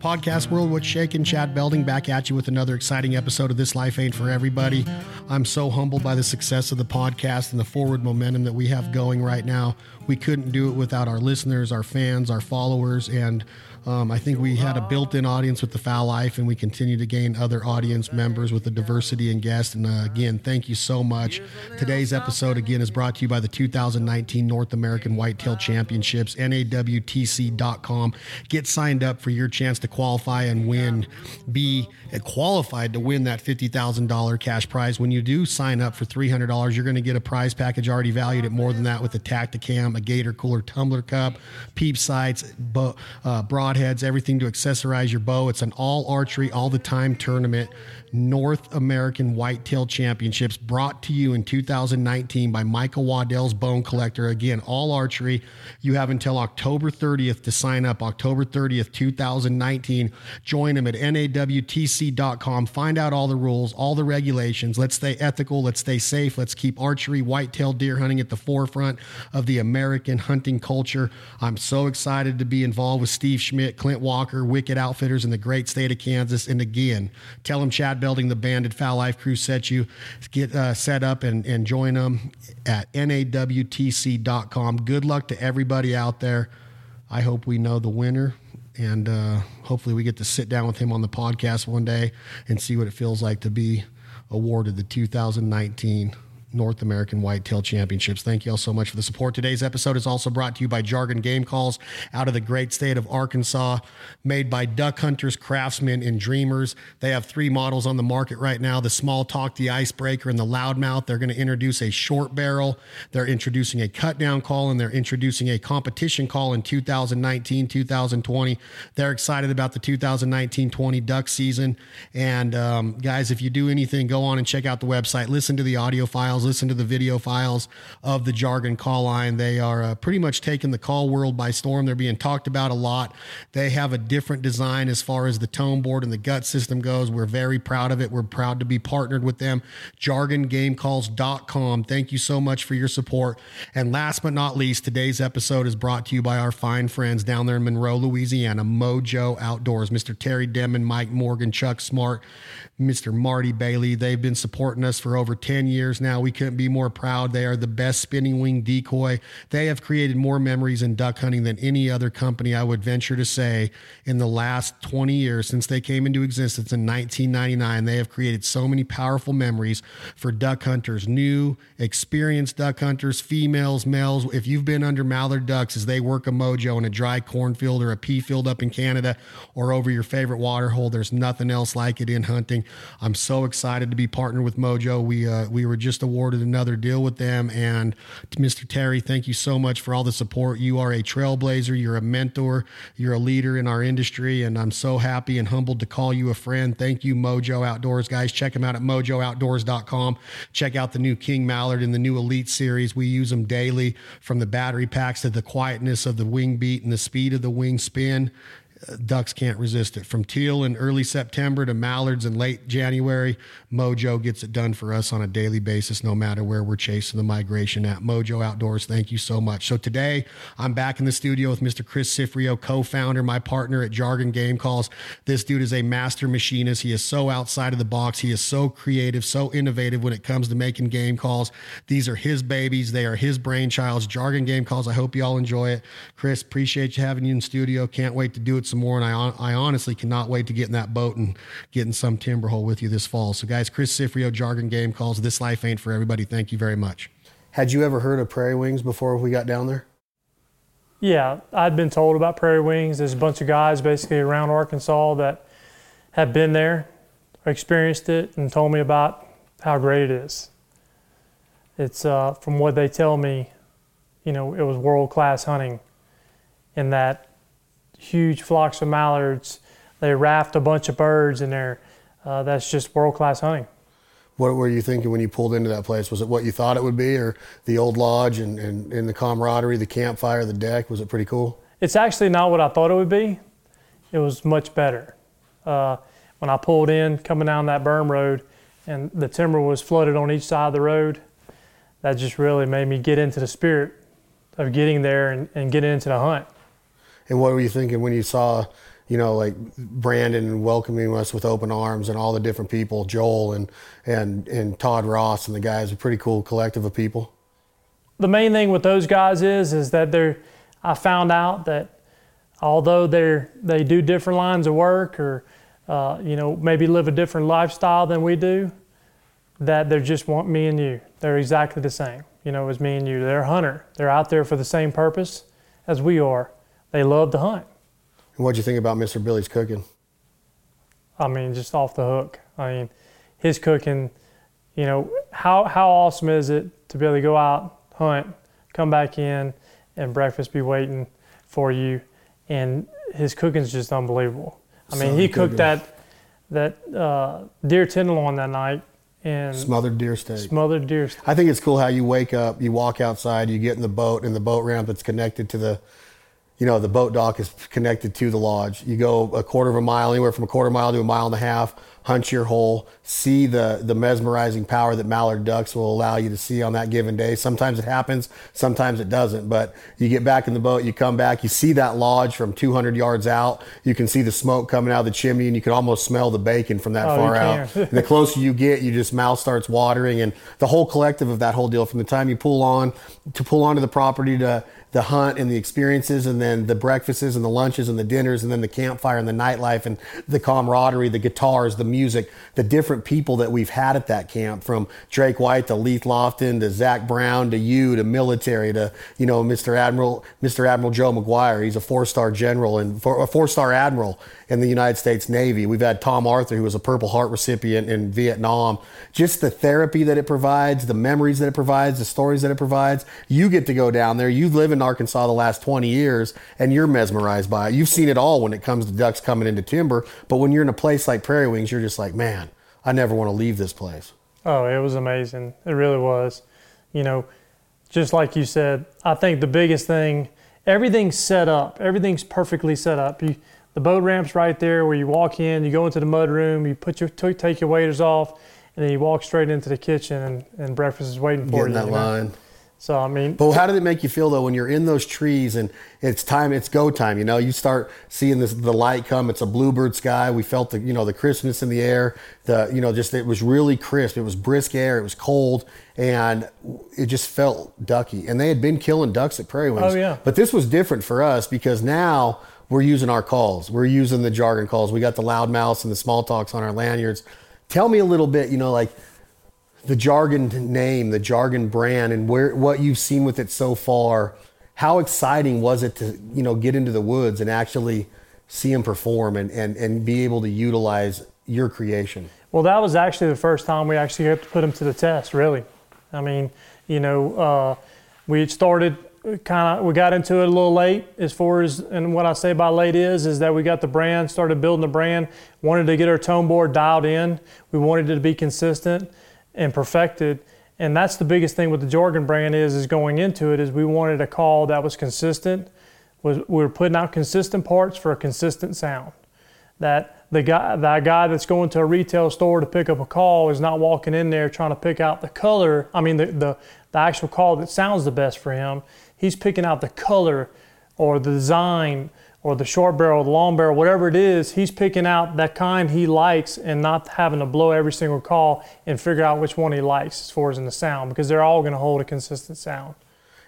Podcast world, what's shaking? Chad Belding back at you with another exciting episode of This Life Ain't for Everybody. I'm so humbled by the success of the podcast and the forward momentum that we have going right now. We couldn't do it without our listeners, our fans, our followers, and um, I think we had a built-in audience with the Fowl Life, and we continue to gain other audience members with the diversity and guests. And uh, again, thank you so much. Today's episode again is brought to you by the 2019 North American Whitetail Championships, NAWTC.com. Get signed up for your chance to qualify and win. Be qualified to win that $50,000 cash prize. When you do sign up for $300, you're going to get a prize package already valued at more than that with a Tactacam, a Gator Cooler tumbler cup, peep sights, bo- uh, broadheads, everything to accessorize your bow. It's an all archery, all the time tournament. North American Whitetail Championships brought to you in 2019 by Michael Waddell's Bone Collector. Again, all archery. You have until October 30th to sign up. October 30th, 2019. Join them at nawtc.com. Find out all the rules, all the regulations. Let's stay ethical. Let's stay safe. Let's keep archery, whitetail deer hunting at the forefront of the American hunting culture. I'm so excited to be involved with Steve Schmidt, Clint Walker, Wicked Outfitters in the great state of Kansas. And again, tell them Chad Belding, the banded Fowl Life crew set you. Get uh, set up and, and join them at nawtc.com. Good luck to everybody out there. I hope we know the winner. And uh, hopefully, we get to sit down with him on the podcast one day and see what it feels like to be awarded the 2019 North American Whitetail Championships. Thank you all so much for the support. Today's episode is also brought to you by Jargon Game Calls out of the great state of Arkansas, made by duck hunters, craftsmen, and dreamers. They have three models on the market right now the Small Talk, the Icebreaker, and the Loudmouth. They're going to introduce a short barrel, they're introducing a cut down call, and they're introducing a competition call in 2019 2020. They're excited about the 2019 20 duck season. And um, guys, if you do anything, go on and check out the website, listen to the audio files files, listen to the video files of the jargon call line. They are uh, pretty much taking the call world by storm. They're being talked about a lot. They have a different design as far as the tone board and the gut system goes. We're very proud of it. We're proud to be partnered with them. JargonGameCalls.com. Thank you so much for your support. And last but not least, today's episode is brought to you by our fine friends down there in Monroe, Louisiana, Mojo Outdoors. Mr. Terry Denmon, Mike Morgan, Chuck Smart, Mr. Marty Bailey. They've been supporting us for over 10 years now. We we couldn't be more proud. They are the best spinning wing decoy. They have created more memories in duck hunting than any other company, I would venture to say, in the last 20 years since they came into existence in 1999. They have created so many powerful memories for duck hunters, new, experienced duck hunters, females, males. If you've been under mallard ducks as they work a mojo in a dry cornfield or a pea field up in Canada or over your favorite water hole, there's nothing else like it in hunting. I'm so excited to be partnered with Mojo. We uh, we were just awarded awarded another deal with them. And Mr. Terry, thank you so much for all the support. You are a trailblazer, you're a mentor, you're a leader in our industry, and I'm so happy and humbled to call you a friend. Thank you, Mojo Outdoors, guys. Check them out at mojooutdoors.com. Check out the new King Mallard in the new Elite series. We use them daily from the battery packs to the quietness of the wing beat and the speed of the wing spin ducks can't resist it. From teal in early September to mallards in late January, Mojo gets it done for us on a daily basis, no matter where we're chasing the migration at. Mojo Outdoors, thank you so much. So today, I'm back in the studio with Mr. Chris Cifrio, co-founder, my partner at Jargon Game Calls. This dude is a master machinist. He is so outside of the box. He is so creative, so innovative when it comes to making game calls. These are his babies. They are his brainchilds. Jargon Game Calls. I hope you all enjoy it. Chris, appreciate you having you in studio. Can't wait to do it some more. And I, I honestly cannot wait to get in that boat and get in some timber hole with you this fall. So, guys, Chris Cifrio, Jargon Game Calls. This life ain't for everybody. Thank you very much. Had you ever heard of prairie wings before we got down there? Yeah, I'd been told about prairie wings. There's a bunch of guys basically around Arkansas that have been there, experienced it, and told me about how great it is. It's uh, from what they tell me, you know, it was world class hunting in that huge flocks of mallards. They raft a bunch of birds in there. Uh, that's just world class hunting. What were you thinking when you pulled into that place? Was it what you thought it would be, or the old lodge and, and, and the camaraderie, the campfire, the deck? Was it pretty cool? It's actually not what I thought it would be. It was much better. Uh, when I pulled in, coming down that berm road, and the timber was flooded on each side of the road, that just really made me get into the spirit of getting there and, and getting into the hunt. And what were you thinking when you saw, you know, like Brandon welcoming us with open arms and all the different people, Joel and and and Todd Ross and the guys, a pretty cool collective of people. The main thing with those guys is is that they're. I found out that although they're they do different lines of work or uh, you know maybe live a different lifestyle than we do, that they're just want me and you. They're exactly the same, you know, as me and you. They're a hunter. They're out there for the same purpose as we are. They love to hunt. And what'd you think about Mr. Billy's cooking? I mean, just off the hook. I mean, his cooking, you know, how, how awesome is it to be able to go out, hunt, come back in, and breakfast be waiting for you. And his cooking's just unbelievable. I mean, he cooked that that uh, deer tenderloin that night and Smothered deer steak. smothered deer. I think it's cool how you wake up, you walk outside, you get in the boat, and the boat ramp that's connected to the, you know, the boat dock is connected to the lodge. You go a quarter of a mile, anywhere from a quarter mile to a mile and a half, hunt your hole, see the the mesmerizing power that mallard ducks will allow you to see on that given day. Sometimes it happens, sometimes it doesn't. But you get back in the boat, you come back, you see that lodge from 200 yards out. You can see the smoke coming out of the chimney, and you can almost smell the bacon from that Oh, far out. the closer you get, you just mouth starts watering, and the whole collective of that whole deal from the time you pull on to pull onto the property to the hunt and the experiences, and then the breakfasts and the lunches and the dinners, and then the campfire and the nightlife and the camaraderie, the guitars, the music, the different people that we've had at that camp, from Drake White to Leith Lofton to Zac Brown to you to military to you know Mr. Admiral Mr. Admiral Joe McGuire. He's a four-star general and four, a four-star admiral in the United States Navy. We've had Tom Arthur, who was a Purple Heart recipient in Vietnam. Just the therapy that it provides, the memories that it provides, the stories that it provides. You get to go down there. You live in Arkansas the last 20 years, and you're mesmerized by it. You've seen it all when it comes to ducks coming into timber. But when you're in a place like Prairie Wings, you're just like, man, I never want to leave this place. Oh, it was amazing. It really was. You know, just like you said, I think the biggest thing, everything's set up. Everything's perfectly set up. You, the boat ramp's right there where you walk in, you go into the mud room, you put your t- take your waders off, and then you walk straight into the kitchen and, and breakfast is waiting for Getting you. that you know? line. So I mean, But how did it make you feel though when you're in those trees and it's time, it's go time? You know, you start seeing this the light come. It's a bluebird sky. We felt the you know the crispness in the air. The you know just it was really crisp. It was brisk air. It was cold and it just felt ducky. And they had been killing ducks at Prairie Wings. Oh, yeah. But this was different for us because now we're using our calls. We're using the jargon calls. We got the loudmouths and the small talks on our lanyards. Tell me a little bit. You know, like the jargon name, the jargon brand, and where what you've seen with it so far. How exciting was it to you know get into the woods and actually see him perform and and and be able to utilize your creation? Well, that was actually the first time we actually had to put him to the test, really. I mean, you know, uh, we started kind of, we got into it a little late as far as, and what I say by late is, is that we got the brand, started building the brand, wanted to get our tone board dialed in. We wanted it to be consistent and perfected. And that's the biggest thing with the Jargon brand is, is going into it is we wanted a call that was consistent, was we were putting out consistent parts for a consistent sound that the guy that guy that's going to a retail store to pick up a call is not walking in there trying to pick out the color i mean the, the, the actual call that sounds the best for him he's picking out the color or the design or the short barrel the long barrel whatever it is he's picking out that kind he likes and not having to blow every single call and figure out which one he likes as far as in the sound because they're all going to hold a consistent sound.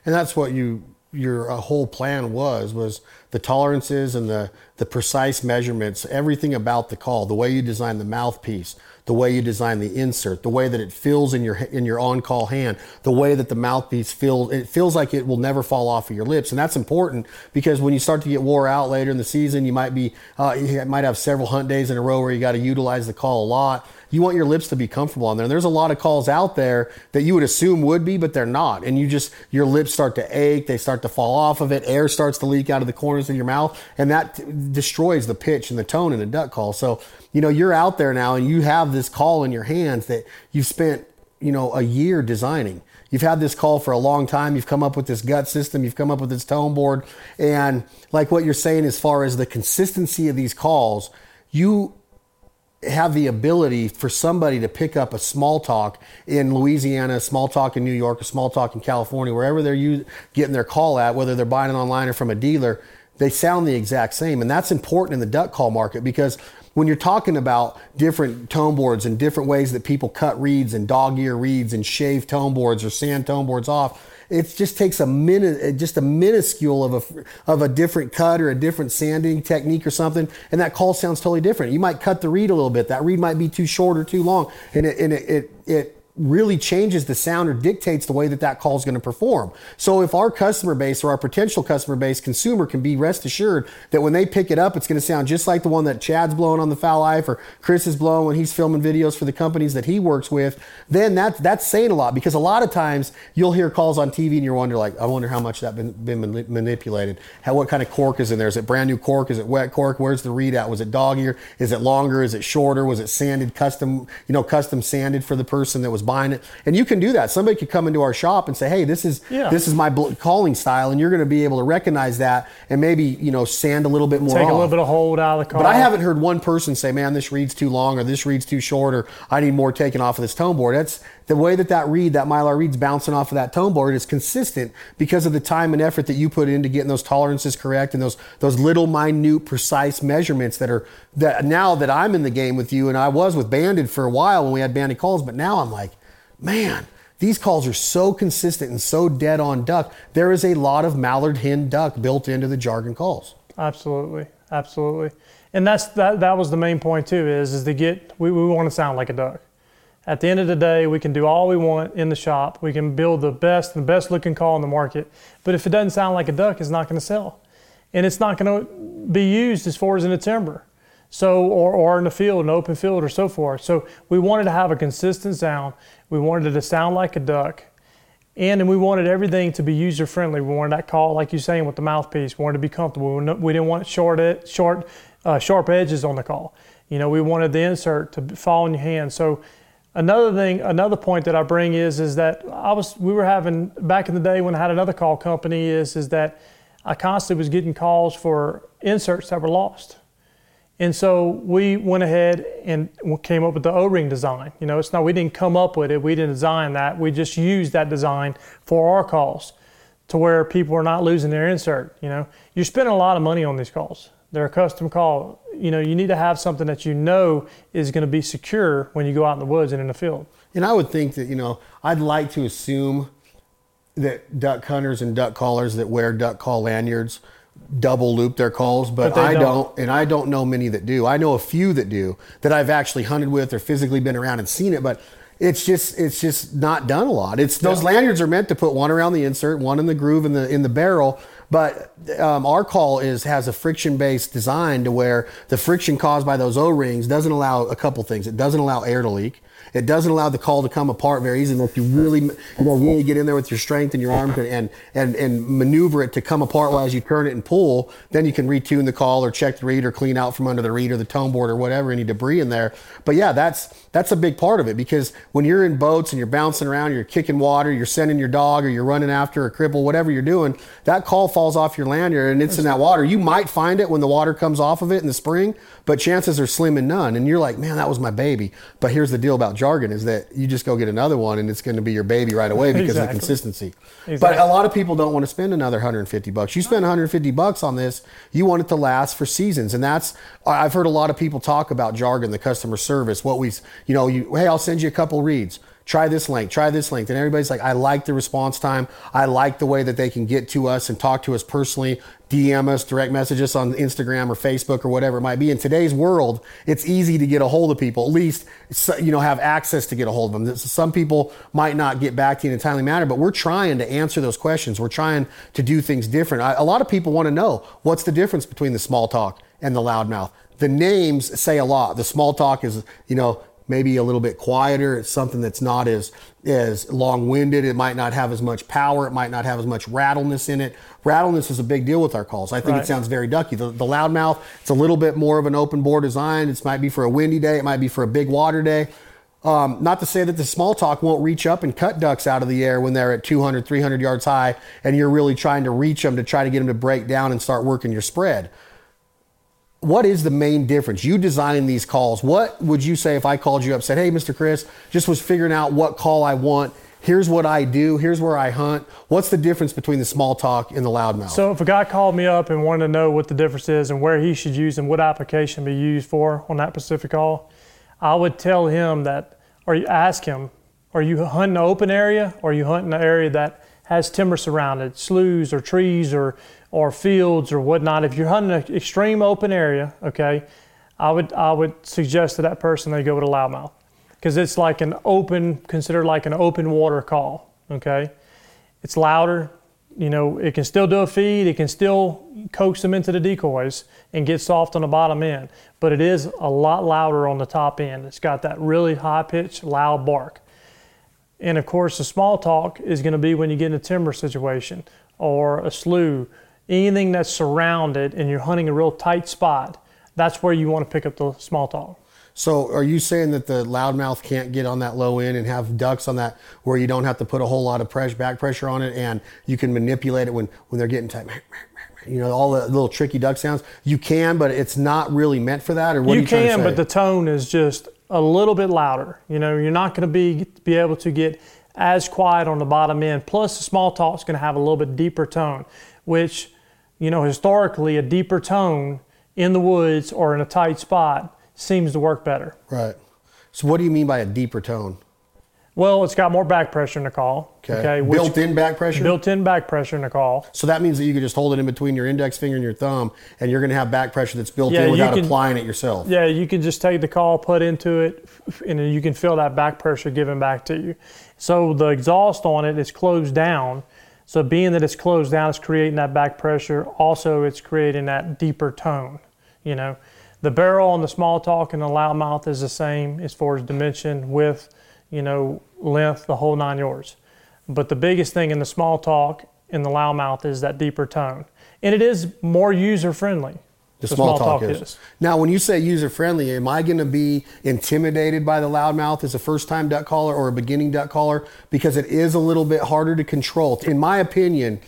And that's what you your uh, whole plan was was the tolerances and the the precise measurements everything about the call the way you design the mouthpiece the way you design the insert the way that it feels in your in your on call hand the way that the mouthpiece feels it feels like it will never fall off of your lips. And that's important because when you start to get wore out later in the season you might be uh, you might have several hunt days in a row where you got to utilize the call a lot you want your lips to be comfortable on there. And there's a lot of calls out there that you would assume would be, but they're not. And you just, your lips start to ache, they start to fall off of it, air starts to leak out of the corners of your mouth, and that t- destroys the pitch and the tone in a duck call. So, you know, you're out there now and you have this call in your hands that you've spent, you know, a year designing. You've had this call for a long time. You've come up with this gut system. You've come up with this tone board. And like what you're saying, as far as the consistency of these calls, you have the ability for somebody to pick up a small talk in Louisiana, a small talk in New York, a small talk in California, wherever they're getting their call at, whether they're buying it online or from a dealer, they sound the exact same. And that's important in the duck call market because when you're talking about different tone boards and different ways that people cut reeds and dog ear reeds and shave tone boards or sand tone boards off, it just takes a minute, eh, just a minuscule of a of a different cut or a different sanding technique or something, and that call sounds totally different. You might cut the reed a little bit. That reed might be too short or too long, and it and it, it, it really changes the sound or dictates the way that that call is going to perform. So if our customer base or our potential customer base consumer can be rest assured that when they pick it up, it's going to sound just like the one that Chad's blowing on the fowl life or Chris is blowing when he's filming videos for the companies that he works with, then that, that's saying a lot because a lot of times you'll hear calls on TV and you wonder like, I wonder how much that been, been manipulated. How, what kind of cork is in there? Is it brand new cork? Is it wet cork? Where's the readout? Was it dog ear? Is it longer? Is it shorter? Was it sanded custom, you know, custom sanded for the person that was was buying it. And you can do that. Somebody could come into our shop and say, "Hey, this is yeah. this is my calling style," and you're going to be able to recognize that and maybe you know sand a little bit more. Take off. a little bit of hold out of the car. But I haven't heard one person say, "Man, this reads too long," or "This reads too short," or "I need more taken off of this tone board." That's the way that that reed, that mylar reed's bouncing off of that tone board is consistent because of the time and effort that you put into getting those tolerances correct and those those little minute precise measurements that are that now that I'm in the game with you and I was with Banded for a while when we had Banded calls, but now I'm like, man, these calls are so consistent and so dead on duck. There is a lot of mallard hen duck built into the jargon calls. Absolutely, absolutely, and that's that. That was the main point too. Is is to get we, we want to sound like a duck. At the end of the day, we can do all we want in the shop. We can build the best and the best looking call in the market. But if it doesn't sound like a duck, it's not going to sell, and it's not going to be used as far as in a timber. So, or, or in the field, an open field, or so forth. So, we wanted to have a consistent sound. We wanted it to sound like a duck. And, we wanted everything to be user friendly. We wanted that call, like you're saying, with the mouthpiece. We wanted to be comfortable. We didn't want short, short, uh, sharp edges on the call. You know, we wanted the insert to fall in your hand. So, another thing, another point that I bring is, is that I was, we were having back in the day when I had another call company is, is that I constantly was getting calls for inserts that were lost and so we went ahead and came up with the O-ring design. You know, it's not we didn't come up with it, we didn't design that. We just used that design for our calls to where people are not losing their insert. You know, you're spending a lot of money on these calls. They're a custom call. You know, you need to have something that you know is going to be secure when you go out in the woods and in the field. And I would think that you know, I'd like to assume that duck hunters and duck callers that wear duck call lanyards double loop their calls, but, but I don't. don't. and I don't know many that do. I know a few that do that I've actually hunted with or physically been around and seen it, but it's just it's just not done a lot. It's those yeah. lanyards are meant to put one around the insert, one in the groove in the in the barrel. But um, our call is has a friction based design to where the friction caused by those O rings doesn't allow a couple things. It doesn't allow air to leak. It doesn't allow the call to come apart very easily. If you really, you know, really get in there with your strength and your arm and, and, and maneuver it to come apart while as you turn it and pull, then you can retune the call or check the reed or clean out from under the reed or the tone board or whatever, any debris in there. But yeah, that's, that's a big part of it because when you're in boats and you're bouncing around, you're kicking water, you're sending your dog or you're running after a cripple, whatever you're doing, that call falls off your lanyard and it's in that water. You might find it when the water comes off of it in the spring, but chances are slim and none. And you're like, man, that was my baby. But here's the deal about jargon is that you just go get another one and it's going to be your baby right away because exactly. of the consistency. Exactly. But a lot of people don't want to spend another 150 bucks. You spend 150 bucks on this, you want it to last for seasons. And that's, I've heard a lot of people talk about jargon, the customer service, what we, you know, you, hey, I'll send you a couple reads. try this link, try this link. And everybody's like, I like the response time. I like the way that they can get to us and talk to us personally, DM us, direct message us on Instagram or Facebook or whatever it might be. In today's world, it's easy to get a hold of people, at least, you know, have access to get a hold of them. Some people might not get back to you in a timely manner, but we're trying to answer those questions. We're trying to do things different. A lot of people want to know what's the difference between the small talk and the loudmouth. The names say a lot. The small talk is, you know, maybe a little bit quieter. It's something that's not as as long-winded. It might not have as much power. It might not have as much rattleness in it. Rattleness is a big deal with our calls. I think right. it sounds very ducky. The, the loudmouth, it's a little bit more of an open bore design. It might be for a windy day. It might be for a big water day. Um, not to say that the small talk won't reach up and cut ducks out of the air when they're at 200, 300 yards high, and you're really trying to reach them to try to get them to break down and start working your spread what is the main difference? You designing these calls. What would you say if I called you up, said, "Hey, Mr. Chris, just was figuring out what call I want here's what I do, here's where I hunt. What's the difference between the small talk and the loudmouth? So if a guy called me up and wanted to know what the difference is and where he should use and what application be used for on that specific call, I would tell him that, or ask him, are you hunting an open area or are you hunting an area that has timber surrounded, sloughs or trees or, or fields or whatnot? If you're hunting an extreme open area, okay, I would, I would suggest to that person they go with a loudmouth because it's like an open, considered like an open water call. Okay, it's louder. You know, it can still do a feed. It can still coax them into the decoys and get soft on the bottom end, but it is a lot louder on the top end. It's got that really high pitched, loud bark. And of course, the small talk is going to be when you get in a timber situation or a slough, anything that's surrounded and you're hunting a real tight spot. That's where you want to pick up the small talk. So are you saying that the loudmouth can't get on that low end and have ducks on that where you don't have to put a whole lot of pressure, back pressure on it and you can manipulate it when, when they're getting tight? You know, all the little tricky duck sounds. You can, but it's not really meant for that or what you, you can, but the tone is just a little bit louder. You know, you're not going to be be able to get as quiet on the bottom end. Plus the small talk is going to have a little bit deeper tone, which, you know, historically a deeper tone in the woods or in a tight spot seems to work better. Right. So what do you mean by a deeper tone? Well, it's got more back pressure in the call. Okay. okay built-in back pressure. Built-in back pressure in the call. So that means that you can just hold it in between your index finger and your thumb, and you're going to have back pressure that's built yeah, in without can, applying it yourself. Yeah, you can just take the call, put into it, and you can feel that back pressure given back to you. So the exhaust on it is closed down. So being that it's closed down, it's creating that back pressure. Also, it's creating that deeper tone. You know. The barrel on the small talk and the loudmouth is the same as far as dimension, width, you know, length, the whole nine yards. But the biggest thing in the small talk and the loudmouth is that deeper tone. And it is more user friendly. The, the small, small, talk, talk is. is. Now, when you say user friendly, am I going to be intimidated by the loudmouth as a first time duck caller or a beginning duck caller? Because it is a little bit harder to control. In my opinion,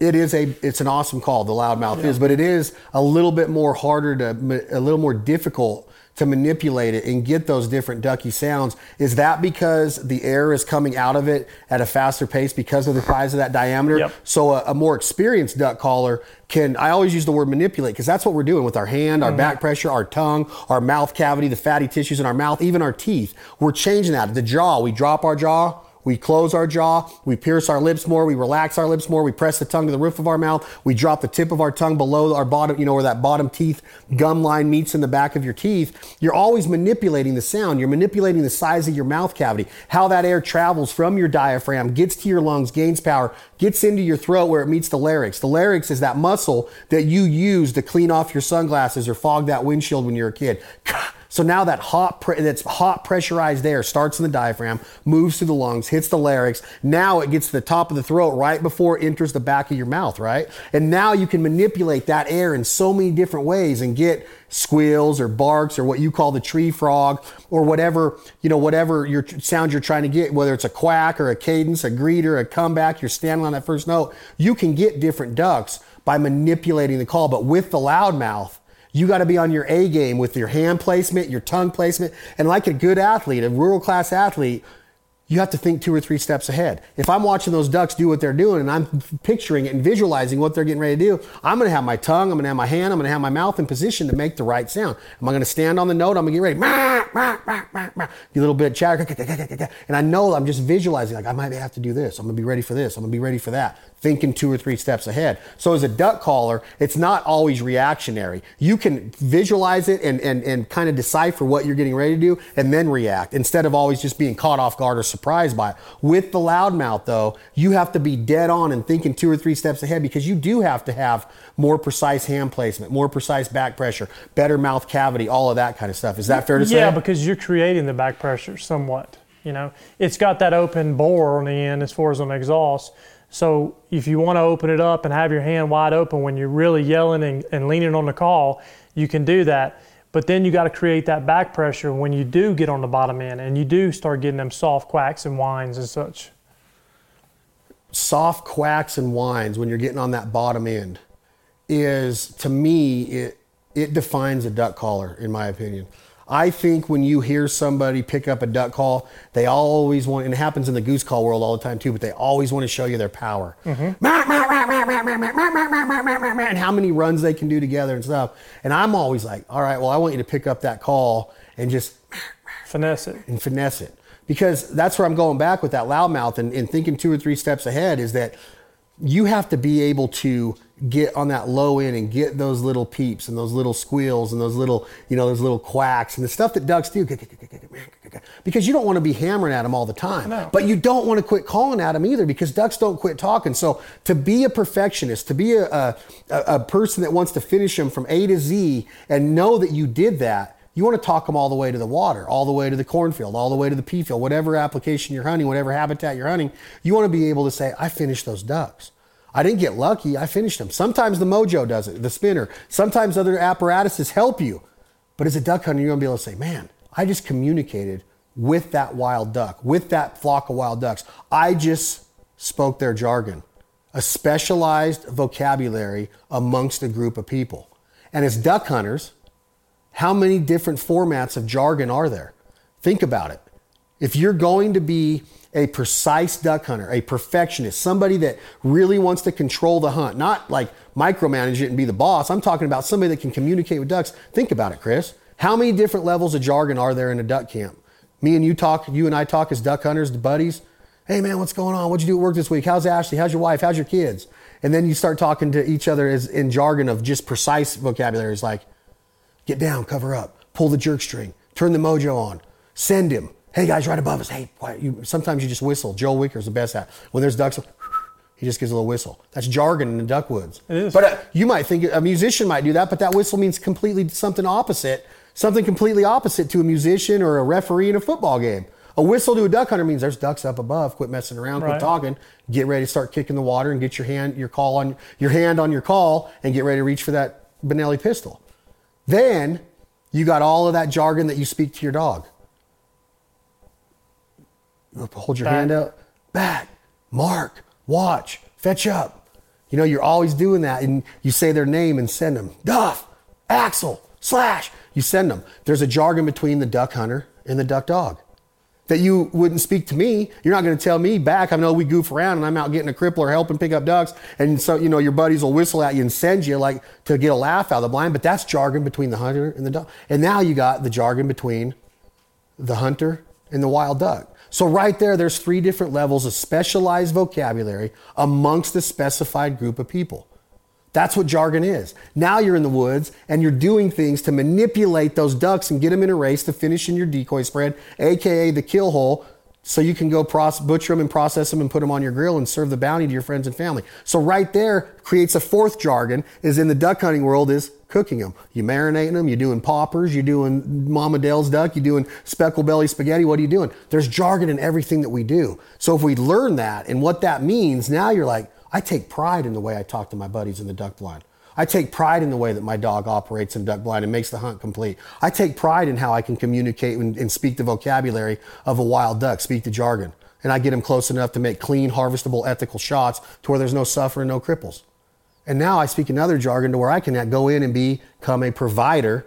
it is a it's an awesome call the loudmouth yeah. is but it is a little bit more harder to a little more difficult to manipulate it and get those different ducky sounds is that because the air is coming out of it at a faster pace because of the size of that diameter yep. so a, a, more experienced duck caller can i always use the word manipulate because that's what we're doing with our hand our mm-hmm. back pressure our tongue our mouth cavity the fatty tissues in our mouth even our teeth we're changing that the jaw we drop our jaw we close our jaw, we pierce our lips more, we relax our lips more, we press the tongue to the roof of our mouth, we drop the tip of our tongue below our bottom, you know, where that bottom teeth gum line meets in the back of your teeth. You're always manipulating the sound. You're manipulating the size of your mouth cavity, how that air travels from your diaphragm, gets to your lungs, gains power, gets into your throat where it meets the larynx. The larynx is that muscle that you use to clean off your sunglasses or fog that windshield when you're a kid. So now that hot, pre- that's hot pressurized air starts in the diaphragm, moves through the lungs, hits the larynx. Now it gets to the top of the throat right before it enters the back of your mouth, right? And now you can manipulate that air in so many different ways and get squeals or barks or what you call the tree frog or whatever, you know, whatever your sound you're trying to get, whether it's a quack or a cadence, a greeter, a comeback, you're standing on that first note. You can get different ducks by manipulating the call, but with the loudmouth, you got to be on your A game with your hand placement, your tongue placement. And like a good athlete, a rural class athlete, you have to think two or three steps ahead. If I'm watching those ducks do what they're doing and I'm picturing it and visualizing what they're getting ready to do, I'm going to have my tongue, I'm going to have my hand, I'm going to have my mouth in position to make the right sound. Am I going to stand on the note? I'm going to get ready. A little bit of chatter. And I know I'm just visualizing, like, I might have to do this. I'm going to be ready for this. I'm going to be ready for that thinking two or three steps ahead. So as a duck caller, it's not always reactionary. You can visualize it and, and, and kind of decipher what you're getting ready to do and then react instead of always just being caught off guard or surprised by it. With the loudmouth though, you have to be dead on and thinking two or three steps ahead because you do have to have more precise hand placement, more precise back pressure, better mouth cavity, all of that kind of stuff. Is that fair to say? Yeah, because you're creating the back pressure somewhat. You know, it's got that open bore on the end as far as on exhaust. So if you want to open it up and have your hand wide open when you're really yelling and, and leaning on the call, you can do that. But then you got to create that back pressure when you do get on the bottom end and you do start getting them soft quacks and whines and such. Soft quacks and whines when you're getting on that bottom end is to me it it defines a duck caller in my opinion. I think when you hear somebody pick up a duck call, they always want, and it happens in the goose call world all the time too, but they always want to show you their power. Mm-hmm. And how many runs they can do together and stuff. And I'm always like, all right, well, I want you to pick up that call and just finesse it. And finesse it. Because that's where I'm going back with that loudmouth and, and thinking two or three steps ahead is that you have to be able to get on that low end and get those little peeps and those little squeals and those little, you know, those little quacks and the stuff that ducks do. Because you don't want to be hammering at them all the time. No. But you don't want to quit calling at them either because ducks don't quit talking. So to be a perfectionist, to be a, a, a person that wants to finish them from A to Z and know that you did that, you want to talk them all the way to the water, all the way to the cornfield, all the way to the pea field, whatever application you're hunting, whatever habitat you're hunting. You want to be able to say, I finished those ducks. I didn't get lucky. I finished them. Sometimes the mojo does it, the spinner. Sometimes other apparatuses help you. But as a duck hunter, you're going to be able to say, man, I just communicated with that wild duck, with that flock of wild ducks. I just spoke their jargon, a specialized vocabulary amongst a group of people. And as duck hunters, how many different formats of jargon are there? Think about it. If you're going to be a precise duck hunter, a perfectionist, somebody that really wants to control the hunt, not like micromanage it and be the boss. I'm talking about somebody that can communicate with ducks. Think about it, Chris. How many different levels of jargon are there in a duck camp? Me and you talk, you and I talk as duck hunters, the buddies. Hey man, what's going on? What'd you do at work this week? How's Ashley? How's your wife? How's your kids? And then you start talking to each other as in jargon of just precise vocabulary. It's like, get down, cover up, pull the jerk string, turn the mojo on, send him, Hey guys, right above us. Hey, you, sometimes you just whistle. Joel Wicker's the best at when there's ducks. He just gives a little whistle. That's jargon in the duck woods. It is. But uh, you might think a musician might do that, but that whistle means completely something opposite. Something completely opposite to a musician or a referee in a football game. A whistle to a duck hunter means there's ducks up above. Quit messing around. Quit Right. talking. Get ready to start kicking the water and get your hand, your call on your hand on your call, and get ready to reach for that Benelli pistol. Then you got all of that jargon that you speak to your dog. Hold your Back. hand out. Back. Mark. Watch. Fetch up. You know, you're always doing that. And you say their name and send them. Duff. Axel. Slash. You send them. There's a jargon between the duck hunter and the duck dog that you wouldn't speak to me. You're not going to tell me back. I know we goof around and I'm out getting a crippler helping pick up ducks. And so, you know, your buddies will whistle at you and send you like to get a laugh out of the blind. But that's jargon between the hunter and the dog. And now you got the jargon between the hunter and the wild duck. So right there, there's three different levels of specialized vocabulary amongst a specified group of people. That's what jargon is. Now you're in the woods and you're doing things to manipulate those ducks and get them in a race to finish in your decoy spread, aka the kill hole, so you can go proce- butcher them and process them and put them on your grill and serve the bounty to your friends and family. So right there creates a fourth jargon is in the duck hunting world is cooking them. You marinating them, you're doing poppers, you're doing Mama Dell's duck, you're doing speckle belly spaghetti. What are you doing? There's jargon in everything that we do. So if we learn that and what that means, now you're like, I take pride in the way I talk to my buddies in the duck blind. I take pride in the way that my dog operates in duck blind and makes the hunt complete. I take pride in how I can communicate and, and speak the vocabulary of a wild duck, speak the jargon. And I get them close enough to make clean, harvestable, ethical shots to where there's no suffering, no cripples. And now I speak another jargon to where I can go in and become a provider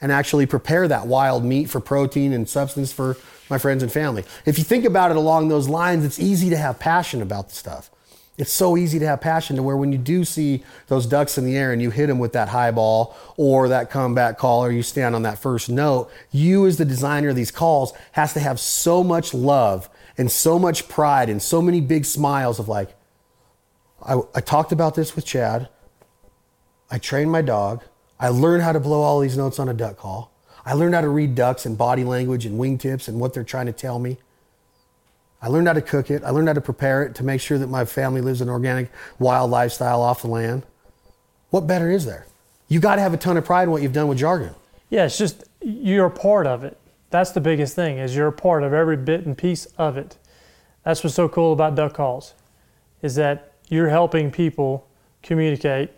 and actually prepare that wild meat for protein and substance for my friends and family. If you think about it along those lines, it's easy to have passion about the stuff. It's so easy to have passion to where when you do see those ducks in the air and you hit them with that high ball or that comeback call or you stand on that first note, you as the designer of these calls has to have so much love and so much pride and so many big smiles of like, I, I talked about this with Chad. I trained my dog. I learned how to blow all these notes on a duck call. I learned how to read ducks and body language and wingtips and what they're trying to tell me. I learned how to cook it. I learned how to prepare it to make sure that my family lives an organic, wild lifestyle off the land. What better is there? You got to have a ton of pride in what you've done with jargon. Yeah, it's just you're a part of it. That's the biggest thing is you're a part of every bit and piece of it. That's what's so cool about duck calls, is that you're helping people communicate.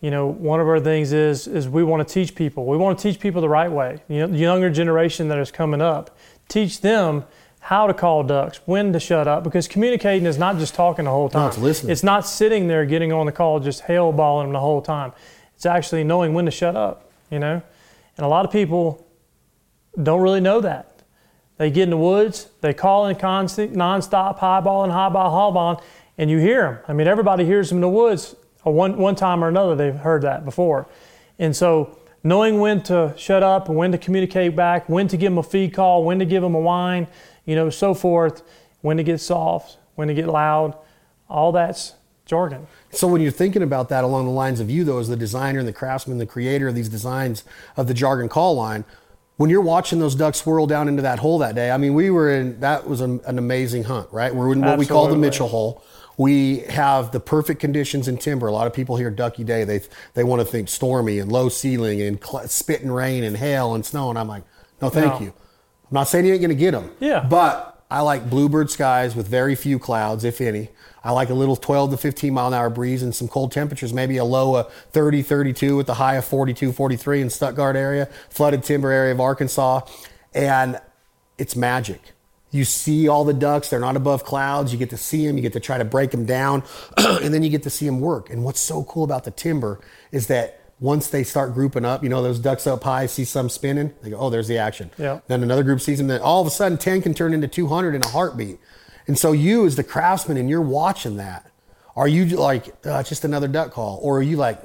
You know, one of our things is is we want to teach people. We want to teach people the right way. You know, the younger generation that is coming up, teach them how to call ducks, when to shut up, because communicating is not just talking the whole time. it's listening. It's not sitting there getting on the call just hailballing them the whole time. It's actually knowing when to shut up. You know, and a lot of people don't really know that. They get in the woods, they call in constant, nonstop, high ball and high ball, high ball, and you hear them. I mean, everybody hears them in the woods. One, one time or another, they've heard that before. And so, knowing when to shut up and when to communicate back, when to give them a feed call, when to give them a whine, you know, so forth, when to get soft, when to get loud, all that's jargon. So when you're thinking about that along the lines of you, though, as the designer and the craftsman, the creator of these designs of the jargon call line, when you're watching those ducks swirl down into that hole that day, I mean, we were in that was an, an amazing hunt, right? We're in what Absolutely. we call the Mitchell hole. We have the perfect conditions in timber. A lot of people hear Ducky Day, they they want to think stormy and low ceiling and cl- spitting rain and hail and snow, and I'm like, no, thank no. you. I'm not saying you ain't going to get them. Yeah. But I like bluebird skies with very few clouds, if any. I like a little 12 to 15 mile an hour breeze and some cold temperatures, maybe a low of 30, 32 with a high of 42, 43 in Stuttgart area, flooded timber area of Arkansas. And it's magic. You see all the ducks, they're not above clouds. You get to see them, you get to try to break them down, and then you get to see them work. And what's so cool about the timber is that once they start grouping up, you know, those ducks up high, see some spinning, they go, oh, there's the action. Yeah. Then another group sees them, then all of a sudden 10 can turn into 200 in a heartbeat. And so you, as the craftsman, and you're watching that, are you like uh, just another duck call, or are you like,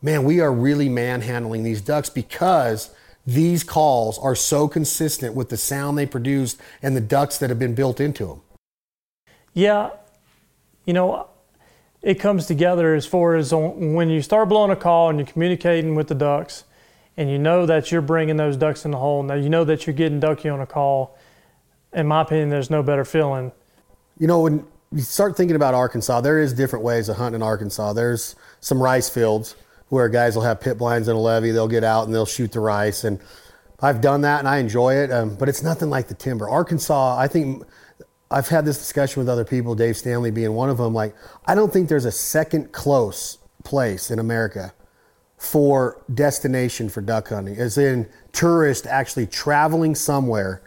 man, we are really manhandling these ducks because these calls are so consistent with the sound they produced and the ducks that have been built into them? Yeah, you know, it comes together as far as when you start blowing a call and you're communicating with the ducks, and you know that you're bringing those ducks in the hole. Now you know that you're getting ducky on a call. In my opinion, there's no better feeling you know, when you start thinking about Arkansas, there is different ways of hunting in Arkansas. There's some rice fields where guys will have pit blinds and a levee. They'll get out and they'll shoot the rice. And I've done that and I enjoy it, um, but it's nothing like the timber. Arkansas, I think I've had this discussion with other people, Dave Stanley being one of them. Like, I don't think there's a second close place in America for destination for duck hunting, as in tourists actually traveling somewhere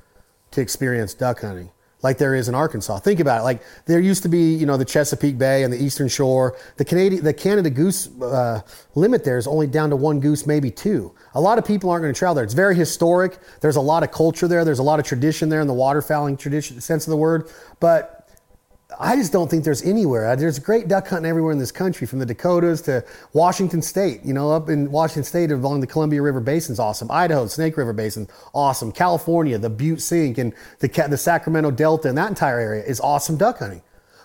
to experience duck hunting like there is in Arkansas. Think about it. Like there used to be, you know, the Chesapeake Bay and the Eastern Shore. The Canadian, the Canada goose uh, limit there is only down to one goose, maybe two. A lot of people aren't going to travel there. It's very historic. There's a lot of culture there. There's a lot of tradition there in the waterfowling tradition sense of the word. But I just don't think there's anywhere. Uh, there's great duck hunting everywhere in this country, from the Dakotas to Washington State. You know, up in Washington State along the Columbia River Basin Basin's awesome. Idaho, Snake River Basin, awesome. California, the Butte Sink and the, the Sacramento Delta and that entire area is awesome duck hunting.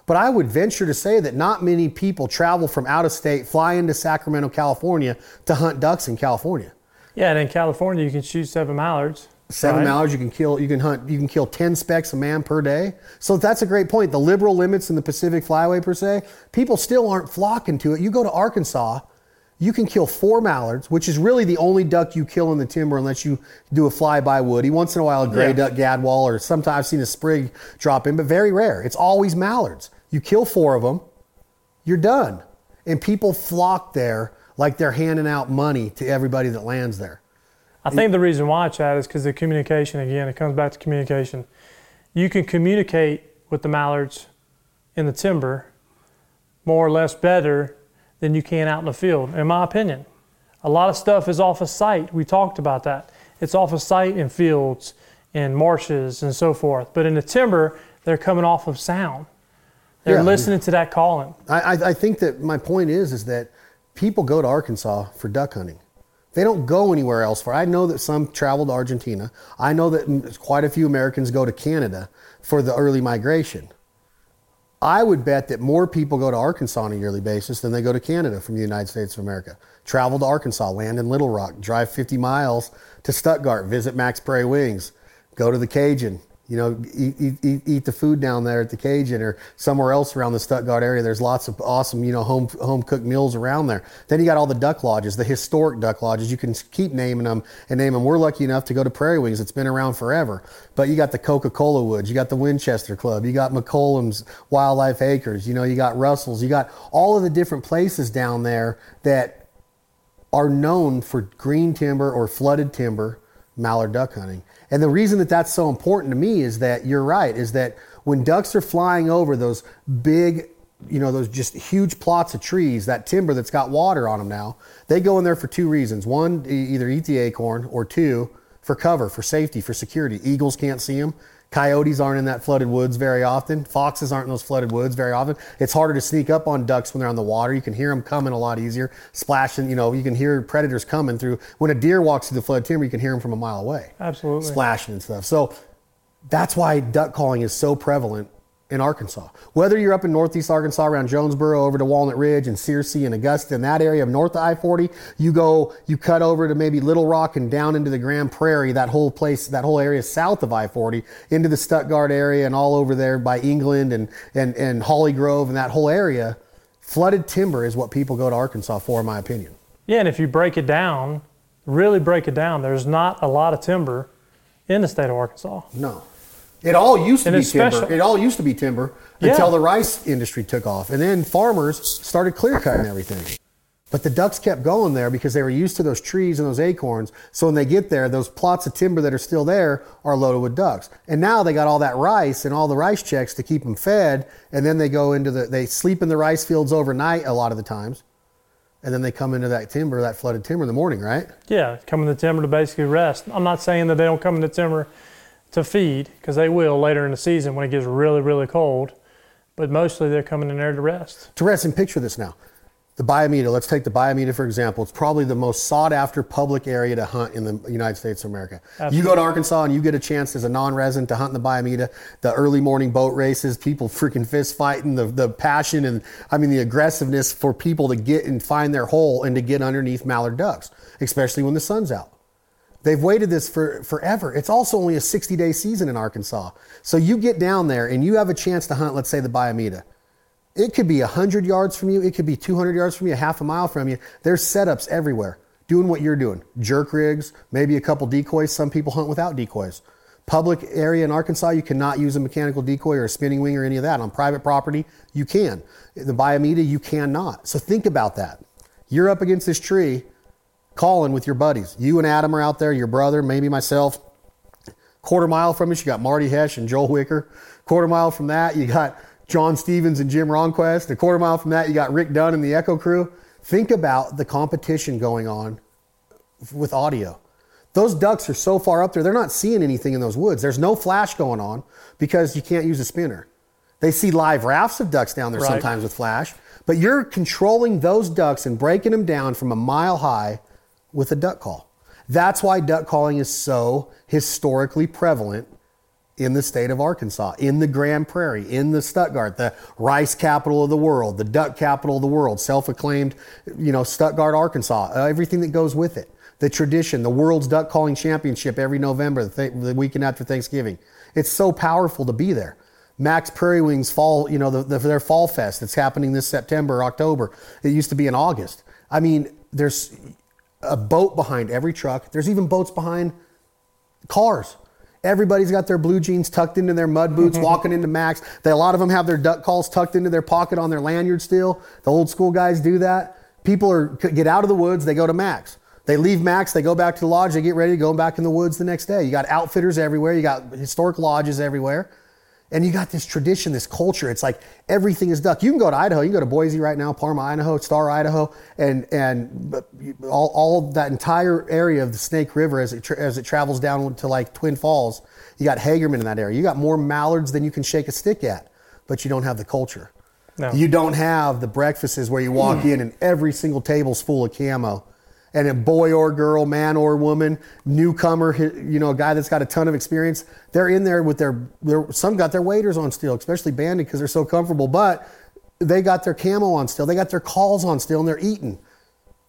But I would venture to say that not many people travel from out of state, fly into Sacramento, California to hunt ducks in California. Yeah, and in California, you can shoot seven mallards. Seven right. mallards, you can kill. You can hunt. You can kill ten specks a man per day. So that's a great point. The liberal limits in the Pacific Flyway per se, people still aren't flocking to it. You go to Arkansas, you can kill four mallards, which is really the only duck you kill in the timber unless you do a flyby woody. Once in a while, a gray yeah. duck gadwall, or sometimes I've seen a sprig drop in, but very rare. It's always mallards. You kill four of them, you're done, and people flock there like they're handing out money to everybody that lands there. I think the reason why, Chad, is because the communication, again, it comes back to communication. You can communicate with the mallards in the timber more or less better than you can out in the field, in my opinion. A lot of stuff is off of sight. We talked about that. It's off of sight in fields, in marshes, and so forth. But in the timber, they're coming off of sound. They're yeah. listening to that calling. I, I think that my point is is that people go to Arkansas for duck hunting. They don't go anywhere else for. I know that some travel to Argentina. I know that quite a few Americans go to Canada for the early migration. I would bet that more people go to Arkansas on a yearly basis than they go to Canada from the United States of America. Travel to Arkansas, land in Little Rock, drive 50 miles to Stuttgart, visit Mack's Prairie Wings, go to the Cajun, you know, eat, eat, eat, the food down there at the Cajun or somewhere else around the Stuttgart area. There's lots of awesome, you know, home home cooked meals around there. Then you got all the duck lodges, the historic duck lodges. You can keep naming them and name them. We're lucky enough to go to Prairie Wings. It's been around forever. But you got the Coca-Cola Woods, you got the Winchester Club, you got McCollum's Wildlife Acres, you know, you got Russell's, you got all of the different places down there that are known for green timber or flooded timber mallard duck hunting. And the reason that that's so important to me is that you're right, is that when ducks are flying over those big, you know, those just huge plots of trees, that timber that's got water on them now, they go in there for two reasons. One, either eat the acorn, or two, for cover, for safety, for security. Eagles can't see them. Coyotes aren't in that flooded woods very often. Foxes aren't in those flooded woods very often. It's harder to sneak up on ducks when they're on the water. You can hear them coming a lot easier, splashing. You know, you can hear predators coming through. When a deer walks through the flooded timber, you can hear them from a mile away, Absolutely. splashing and stuff. So that's why duck calling is so prevalent in Arkansas. Whether you're up in northeast Arkansas around Jonesboro over to Walnut Ridge and Searcy and Augusta in that area of north of I-40, you go, you cut over to maybe Little Rock and down into the Grand Prairie, that whole place, that whole area south of I-40, into the Stuttgart area and all over there by England and, and, and Holly Grove and that whole area. Flooded timber is what people go to Arkansas for, in my opinion. Yeah, and if you break it down, really break it down, there's not a lot of timber in the state of Arkansas. No. It all used to And be timber. special. It all used to be timber Yeah. until the rice industry took off. And then farmers started clear cutting everything. But the ducks kept going there because they were used to those trees and those acorns. So when they get there, those plots of timber that are still there are loaded with ducks. And now they got all that rice and all the rice checks to keep them fed. And then they go into the, they sleep in the rice fields overnight a lot of the times. And then they come into that timber, that flooded timber in the morning, right? Yeah, come in the timber to basically rest. I'm not saying that they don't come in the timber to feed, because they will later in the season when it gets really, really cold. But mostly they're coming in there to rest. to rest and picture this now. The Bayou Meto, let's take the Bayou Meto for example. It's probably the most sought after public area to hunt in the United States of America. You go to Arkansas and you get a chance as a non resident to hunt in the Bayou Meto, the early morning boat races, people freaking fist fighting, the, the passion and I mean the aggressiveness for people to get and find their hole and to get underneath mallard ducks, especially when the sun's out. They've waited this for forever. It's also only a 60 day season in Arkansas. So you get down there and you have a chance to hunt, let's say, the Bayou Meto. It could be 100 yards from you, it could be 200 yards from you, half a mile from you. There's setups everywhere doing what you're doing jerk rigs, maybe a couple decoys. Some people hunt without decoys. Public area in Arkansas, you cannot use a mechanical decoy or a spinning wing or any of that. On private property, you can. The Bayou Meto, you cannot. So think about that. You're up against this tree calling with your buddies. You and Adam are out there, your brother, maybe myself. Quarter mile from us, you got Marty Hesh and Joel Wicker. Quarter mile from that, you got John Stevens and Jim Ronquest. A quarter mile from that, you got Rick Dunn and the Echo Crew. Think about the competition going on with audio. Those ducks are so far up there, they're not seeing anything in those woods. There's no flash going on because you can't use a spinner. They see live rafts of ducks down there Right. sometimes with flash, but you're controlling those ducks and breaking them down from a mile high with a duck call. That's why duck calling is so historically prevalent in the state of Arkansas, in the Grand Prairie, in the Stuttgart, the rice capital of the world, the duck capital of the world, self-acclaimed, you know, Stuttgart, Arkansas, uh, everything that goes with it. The tradition, the world's duck calling championship every November, the, th- the weekend after Thanksgiving. It's so powerful to be there. Mack's Prairie Wings fall, you know, the, the, their fall fest that's happening this September, October. It used to be in August. I mean, there's a boat behind every truck. There's even boats behind cars. Everybody's got their blue jeans tucked into their mud boots, mm-hmm. walking into Mack's. They, a lot of them have their duck calls tucked into their pocket on their lanyard still. The old school guys do that. People are get out of the woods, they go to Mack's. They leave Mack's, they go back to the lodge, they get ready to go back in the woods the next day. You got outfitters everywhere, you got historic lodges everywhere. And you got this tradition, this culture. It's like everything is duck. You can go to Idaho. You can go to Boise right now, Parma, Idaho, Star, Idaho, and and all, all that entire area of the Snake River as it tra- as it travels down to like Twin Falls. You got Hagerman in that area. You got more mallards than you can shake a stick at, but you don't have the culture. No. You don't have the breakfasts where you walk hmm. in and every single table's full of camo. And a boy or girl, man or woman, newcomer, you know, a guy that's got a ton of experience, they're in there with their, their some got their waders on still, especially banded because they're so comfortable, but they got their camo on still, they got their calls on still, and they're eating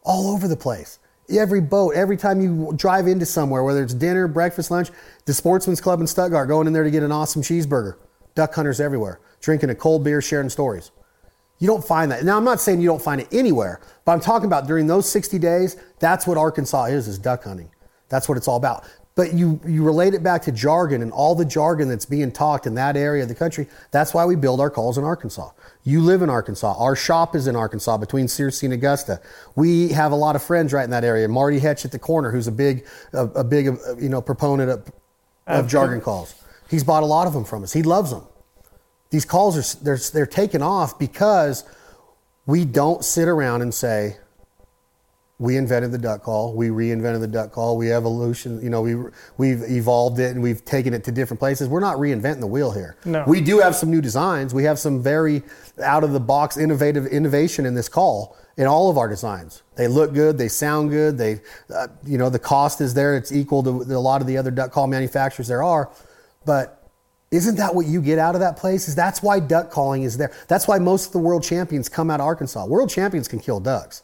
all over the place. Every boat, every time you drive into somewhere, whether it's dinner, breakfast, lunch, the Sportsman's Club in Stuttgart, going in there to get an awesome cheeseburger. Duck hunters everywhere, drinking a cold beer, sharing stories. You don't find that. Now, I'm not saying you don't find it anywhere, but I'm talking about during those 60 days, that's what Arkansas is, is duck hunting. That's what it's all about. But you, you relate it back to jargon and all the jargon that's being talked in that area of the country. That's why we build our calls in Arkansas. You live in Arkansas. Our shop is in Arkansas between Searcy and Augusta. We have a lot of friends right in that area. Marty Hetch at the corner, who's a big, a, a big, uh, you know, proponent of, of jargon calls. He's bought a lot of them from us. He loves them these calls are they're, they're taken off because we don't sit around and say we invented the duck call. We reinvented the duck call. We evolution, you know, we we've evolved it and we've taken it to different places. We're not reinventing the wheel here. No. We do have some new designs. We have some very out of the box innovative innovation in this call in all of our designs. They look good. They sound good. They, uh, you know, the cost is there. It's equal to a lot of the other duck call manufacturers there are, but isn't that what you get out of that place? Is that's why duck calling is there. That's why most of the world champions come out of Arkansas. World champions can kill ducks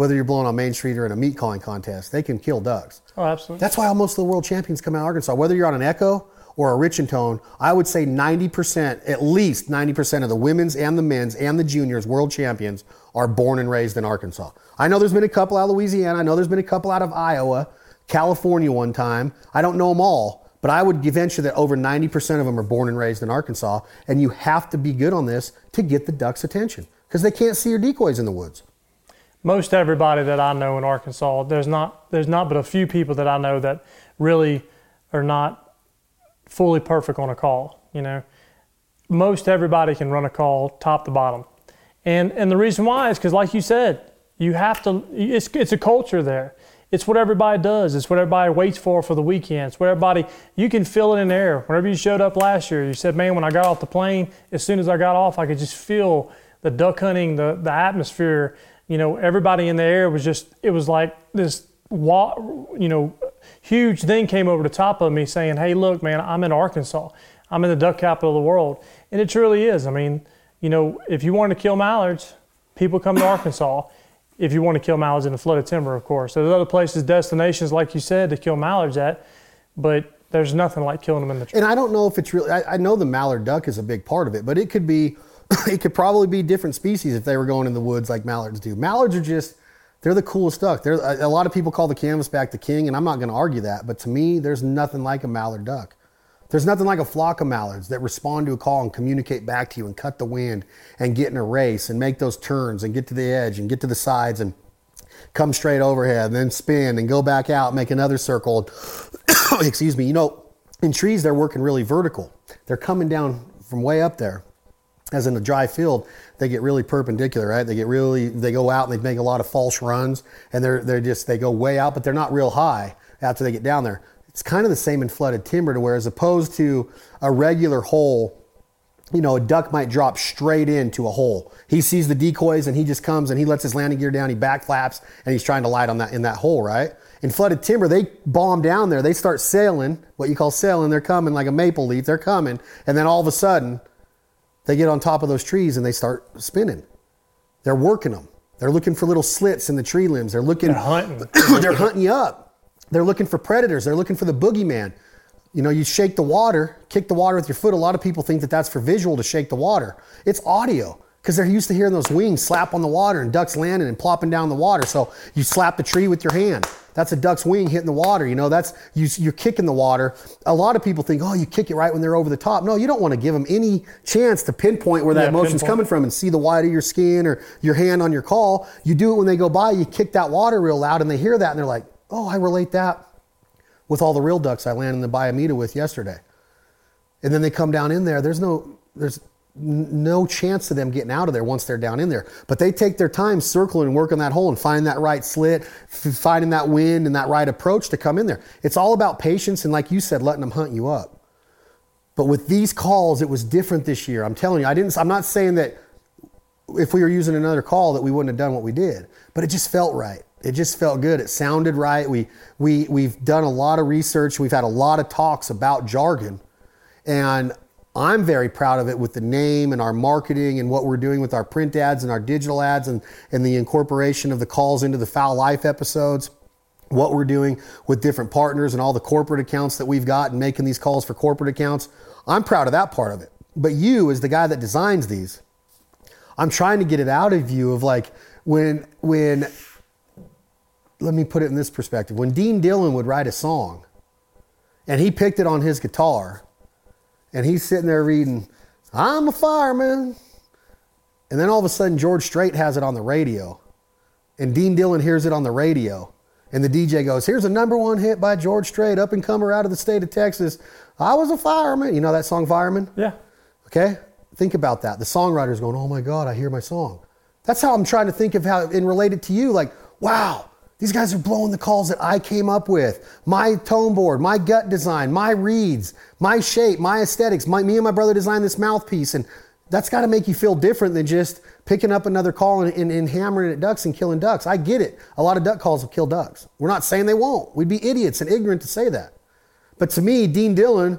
whether you're blowing on Main Street or in a meat calling contest, they can kill ducks. Oh, absolutely. That's why almost all the world champions come out of Arkansas. Whether you're on an Echo or a Rich-N-Tone, I would say 90%, at least 90% of the women's and the men's and the juniors world champions are born and raised in Arkansas. I know there's been a couple out of Louisiana. I know there's been a couple out of Iowa, California one time. I don't know them all, but I would venture that over 90% of them are born and raised in Arkansas. And you have to be good on this to get the ducks' attention because they can't see your decoys in the woods most everybody that I know in Arkansas, there's not there's not but a few people that I know that really are not fully perfect on a call. You know, most everybody can run a call top to bottom, and and the reason why is because, like you said, you have to. It's it's a culture there. It's what everybody does. It's what everybody waits for for the weekend. It's what everybody, you can feel it in the air. Whenever you showed up last year, you said, man, when I got off the plane, as soon as I got off, I could just feel the duck hunting, the, the atmosphere, you know, everybody in the air was just, it was like this, you know, huge thing came over the top of me saying, hey, look, man, I'm in Arkansas. I'm in the duck capital of the world. And it truly is. I mean, you know, if you want to kill mallards, people come to Arkansas. If you want to kill mallards in the flooded timber, of course. There's other places, destinations, like you said, to kill mallards at, but there's nothing like killing them in the tree. And I don't know if it's really, I, I know the mallard duck is a big part of it, but it could be it could probably be different species if they were going in the woods like mallards do. Mallards are just they're the coolest duck. They're, a, a lot of people call the canvasback the king, and I'm not going to argue that. But to me, there's nothing like a mallard duck. There's nothing like a flock of mallards that respond to a call and communicate back to you and cut the wind and get in a race and make those turns and get to the edge and get to the sides and come straight overhead and then spin and go back out, make another circle. Excuse me. You know, in trees, they're working really vertical. They're coming down from way up there as in a dry field, they get really perpendicular, right? They get really, they go out and they make a lot of false runs and they're, they're just, they go way out, but they're not real high after they get down there. It's kind of the same in flooded timber to where as opposed to a regular hole, you know, a duck might drop straight into a hole. He sees the decoys and he just comes and he lets his landing gear down, he back flaps and he's trying to light on that, in that hole, right? In flooded timber, they bomb down there. They start sailing, what you call sailing. They're coming like a maple leaf. They're coming. And then all of a sudden, they get on top of those trees and they start spinning. They're working them. They're looking for little slits in the tree limbs. They're looking. They're hunting. they're hunting you up. They're looking for predators. They're looking for the boogeyman. You know, you shake the water, kick the water with your foot. A lot of people think that that's for visual to shake the water. It's audio because they're used to hearing those wings slap on the water and ducks landing and plopping down the water. So you slap the tree with your hand. That's a duck's wing hitting the water. You know, that's you, you're kicking the water. A lot of people think, oh, you kick it right when they're over the top. No, you don't want to give them any chance to pinpoint where that yeah, motion's pinpoint. coming from and see the white of your skin or your hand on your call. You do it when they go by. You kick that water real loud, and they hear that and they're like, oh, I relate that with all the real ducks I landed in the Bayou Meto with yesterday. And then they come down in there. There's no there's no chance of them getting out of there once they're down in there. But they take their time circling and working that hole and finding that right slit, finding that wind and that right approach to come in there. It's all about patience and, like you said, letting them hunt you up. But with these calls, it was different this year. I'm telling you, I didn't. I'm not saying that if we were using another call that we wouldn't have done what we did, but it just felt right. It just felt good. It sounded right. We we we've done a lot of research. We've had a lot of talks about jargon, and I'm very proud of it with the name and our marketing and what we're doing with our print ads and our digital ads and, and the incorporation of the calls into the Fowl Life episodes. What we're doing with different partners and all the corporate accounts that we've got and making these calls for corporate accounts. I'm proud of that part of it. But you, as the guy that designs these, I'm trying to get it out of you of like when, when, let me put it in this perspective. When Dean Dillon would write a song and he picked it on his guitar, and he's sitting there reading, I'm a fireman. And then all of a sudden, George Strait has it on the radio. And Dean Dillon hears it on the radio. And the DJ goes, Here's a number one hit by George Strait, up and comer out of the state of Texas. I was a fireman. You know that song, Fireman? Yeah. Okay? Think about that. The songwriter's going, Oh my God, I hear my song. That's how I'm trying to think of how and relate it to you. Like, wow, These guys are blowing the calls that I came up with. My tone board, my gut design, my reeds, my shape, my aesthetics. My, me and my brother designed this mouthpiece. And that's got to make you feel different than just picking up another call and, and, and, hammering at ducks and killing ducks. I get it. A lot of duck calls will kill ducks. We're not saying they won't. We'd be idiots and ignorant to say that. But to me, Dean Dillon,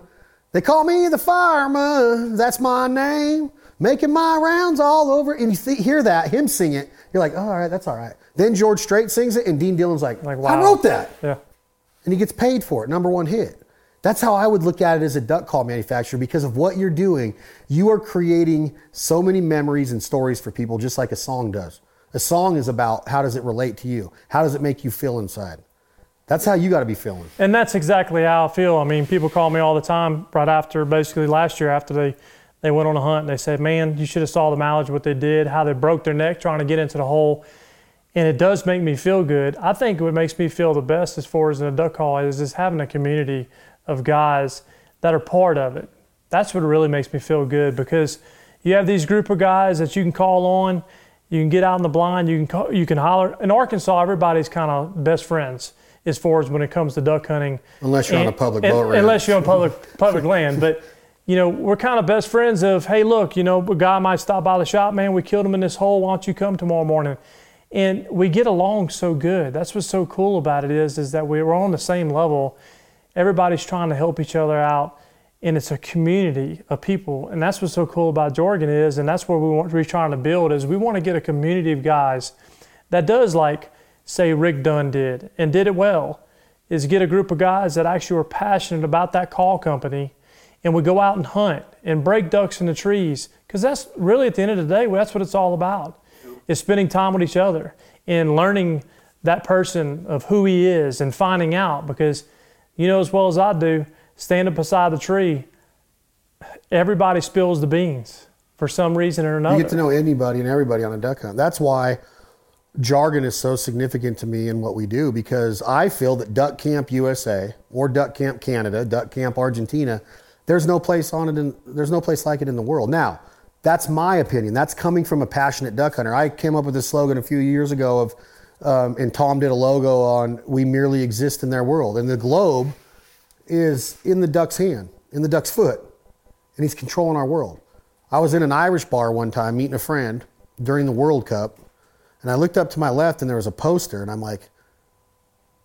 they call me the fireman. That's my name. Making my rounds all over. And you th- hear that, him sing it. You're like, oh, all right, that's all right. Then George Strait sings it, and Dean Dillon's like, like wow. I wrote that. Yeah. And he gets paid for it, number one hit. That's how I would look at it as a duck call manufacturer because of what you're doing. You are creating so many memories and stories for people, just like a song does. A song is about how does it relate to you? How does it make you feel inside? That's how you got to be feeling. And that's exactly how I feel. I mean, people call me all the time right after, basically last year after they, they went on a hunt and they said, man, you should have saw the mileage, what they did, how they broke their neck trying to get into the hole. And it does make me feel good. I think what makes me feel the best as far as in a duck call is just having a community of guys that are part of it. That's what really makes me feel good because you have these group of guys that you can call on. You can get out in the blind. You can call, you can holler. In Arkansas, everybody's kind of best friends as far as when it comes to duck hunting. Unless you're and, on a public boat ranch. Unless you're on public public land, but you know we're kind of best friends. Of hey, look, you know a guy might stop by the shop, man. We killed him in this hole. Why don't you come tomorrow morning? And we get along so good. That's what's so cool about it is is that we're on the same level everybody's trying to help each other out and it's a community of people and that's what's so cool about Jargon is and that's what we want we're trying to build is we want to get a community of guys that does like say rick dunn did and did it well is get a group of guys that actually are passionate about that call company and we go out and hunt and break ducks in the trees because that's really at the end of the day that's what it's all about is spending time with each other and learning that person of who he is and finding out because you know as well as I do, standing beside the tree, everybody spills the beans for some reason or another. You get to know anybody and everybody on a duck hunt. That's why jargon is so significant to me in what we do because I feel that Duck Camp USA or Duck Camp Canada, Duck Camp Argentina, there's no place on it in, there's no place like it in the world. Now, that's my opinion. That's coming from a passionate duck hunter. I came up with this slogan a few years ago of um, and Tom did a logo on "We merely exist in their world," and the globe is in the duck's hand, in the duck's foot, and he's controlling our world. I was in an Irish bar one time meeting a friend during the World Cup, and I looked up to my left and there was a poster, and I'm like,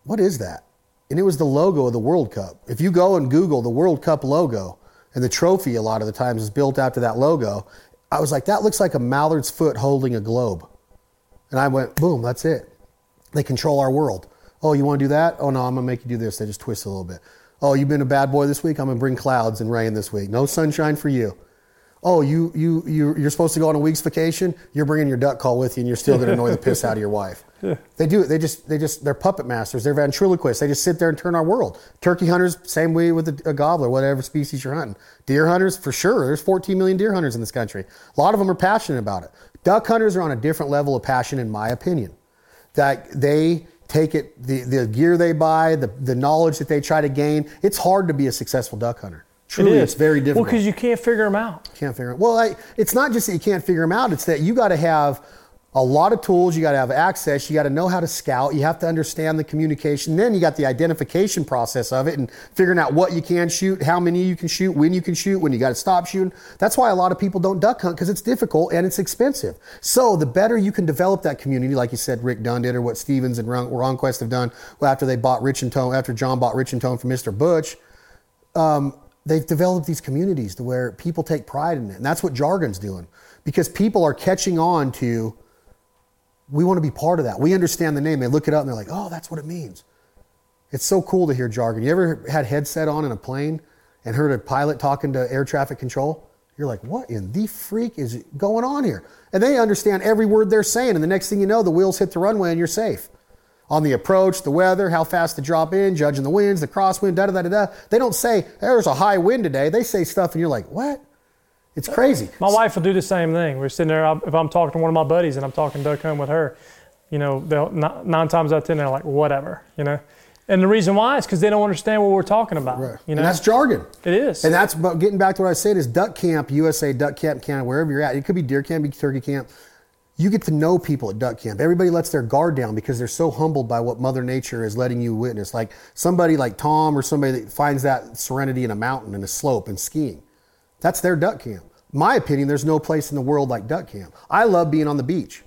"What is that?" And it was the logo of the World Cup. If you go and Google the World Cup logo, and the trophy a lot of the times is built after that logo, I was like, "That looks like a mallard's foot holding a globe," and I went, "Boom, that's it." They control our world. Oh, you want to do that? Oh, no, I'm going to make you do this. They just twist a little bit. Oh, you've been a bad boy this week? I'm going to bring clouds and rain this week. No sunshine for you. Oh, you, you, you, you're supposed to go on a week's vacation? You're bringing your duck call with you and you're still going to annoy the piss out of your wife. They do it. They just, they just, they're puppet masters. They're ventriloquists. They just sit there and turn our world. Turkey hunters, same way with a, a gobbler, whatever species you're hunting. Deer hunters, for sure. There's 14 million deer hunters in this country. A lot of them are passionate about it. Duck hunters are on a different level of passion, in my opinion that they take it, the, the gear they buy, the, the knowledge that they try to gain. It's hard to be a successful duck hunter. Truly, it is. it's very difficult. Well, because you can't figure them out. Can't figure them. Well, I, it's not just that you can't figure them out. It's that you got to have a lot of tools. You got to have access. You got to know how to scout. You have to understand the communication. Then you got the identification process of it and figuring out what you can shoot, how many you can shoot, when you can shoot, when you got to stop shooting. That's why a lot of people don't duck hunt because it's difficult and it's expensive. So the better you can develop that community, like you said, Rick Dunn did, or what Stevens and Ron, RonQuest have done well, after they bought Rich-N-Tone, after John bought Rich-N-Tone from Mr. Butch. Um, they've developed these communities to where people take pride in it. And that's what Jargon's doing because people are catching on to we want to be part of that. We understand the name. They look it up and they're like, oh, that's what it means. It's so cool to hear jargon. You ever had headset on in a plane and heard a pilot talking to air traffic control? You're like, what in the freak is going on here? And they understand every word they're saying. And the next thing you know, the wheels hit the runway and you're safe. On the approach, the weather, how fast to drop in, judging the winds, the crosswind, da da da da. They don't say, there's a high wind today. They say stuff and you're like, what? It's crazy. My wife will do the same thing. We're sitting there, if I'm talking to one of my buddies and I'm talking duck hunt with her, you know, they'll, nine times out of ten, they're like, whatever, you know. And the reason why is because they don't understand what we're talking about. Right. You know? And that's jargon. It is. And that's but getting back to what I said is duck camp, USA, duck camp, Canada, wherever you're at. It could be deer camp, be turkey camp. you get to know people at duck camp. Everybody lets their guard down because they're so humbled by what Mother Nature is letting you witness. Like somebody like Tom or somebody that finds that serenity in a mountain and a slope and skiing. That's their duck camp. My opinion, there's no place in the world like duck camp. I love being on the beach,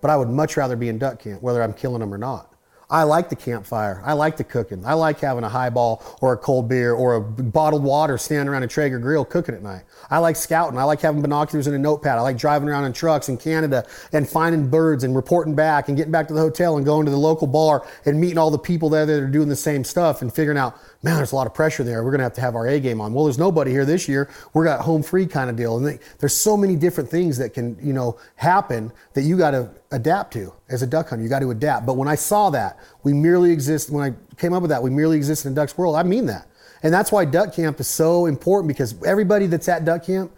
but I would much rather be in duck camp, whether I'm killing them or not. I like the campfire. I like the cooking. I like having a highball or a cold beer or a bottled water standing around a Traeger grill cooking at night. I like scouting. I like having binoculars and a notepad. I like driving around in trucks in Canada and finding birds and reporting back and getting back to the hotel and going to the local bar and meeting all the people there that are doing the same stuff and figuring out, man, there's a lot of pressure there. We're going to have to have our A game on. Well, there's nobody here this year. We're got home free kind of deal. And they, there's so many different things that can, you know, happen that you got to adapt to as a duck hunter. You got to adapt. But when I saw that, we merely exist, when I came up with that, we merely exist in a duck's world, I mean that. And that's why duck camp is so important because everybody that's at duck camp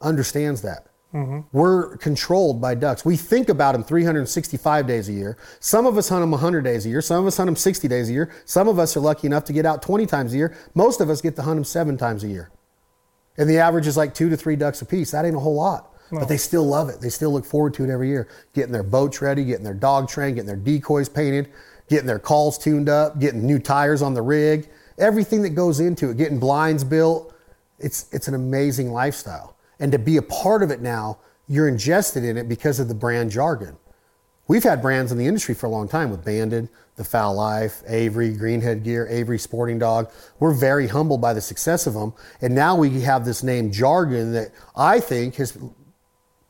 understands that. Mm-hmm. We're controlled by ducks. We think about them 365 days a year. Some of us hunt them 100 days a year. Some of us hunt them 60 days a year. Some of us are lucky enough to get out 20 times a year. Most of us get to hunt them seven times a year. And the average is like two to three ducks a piece. That ain't a whole lot. But they still love it. They still look forward to it every year. Getting their boats ready, getting their dog trained, getting their decoys painted, getting their calls tuned up, getting new tires on the rig, everything that goes into it, getting blinds built. It's, it's an amazing lifestyle. And to be a part of it now, you're ingested in it because of the brand jargon. We've had brands in the industry for a long time with Banded, The Fowl Life, Avery, Greenhead Gear, Avery Sporting Dog. We're very humbled by the success of them. And now we have this name jargon that I think has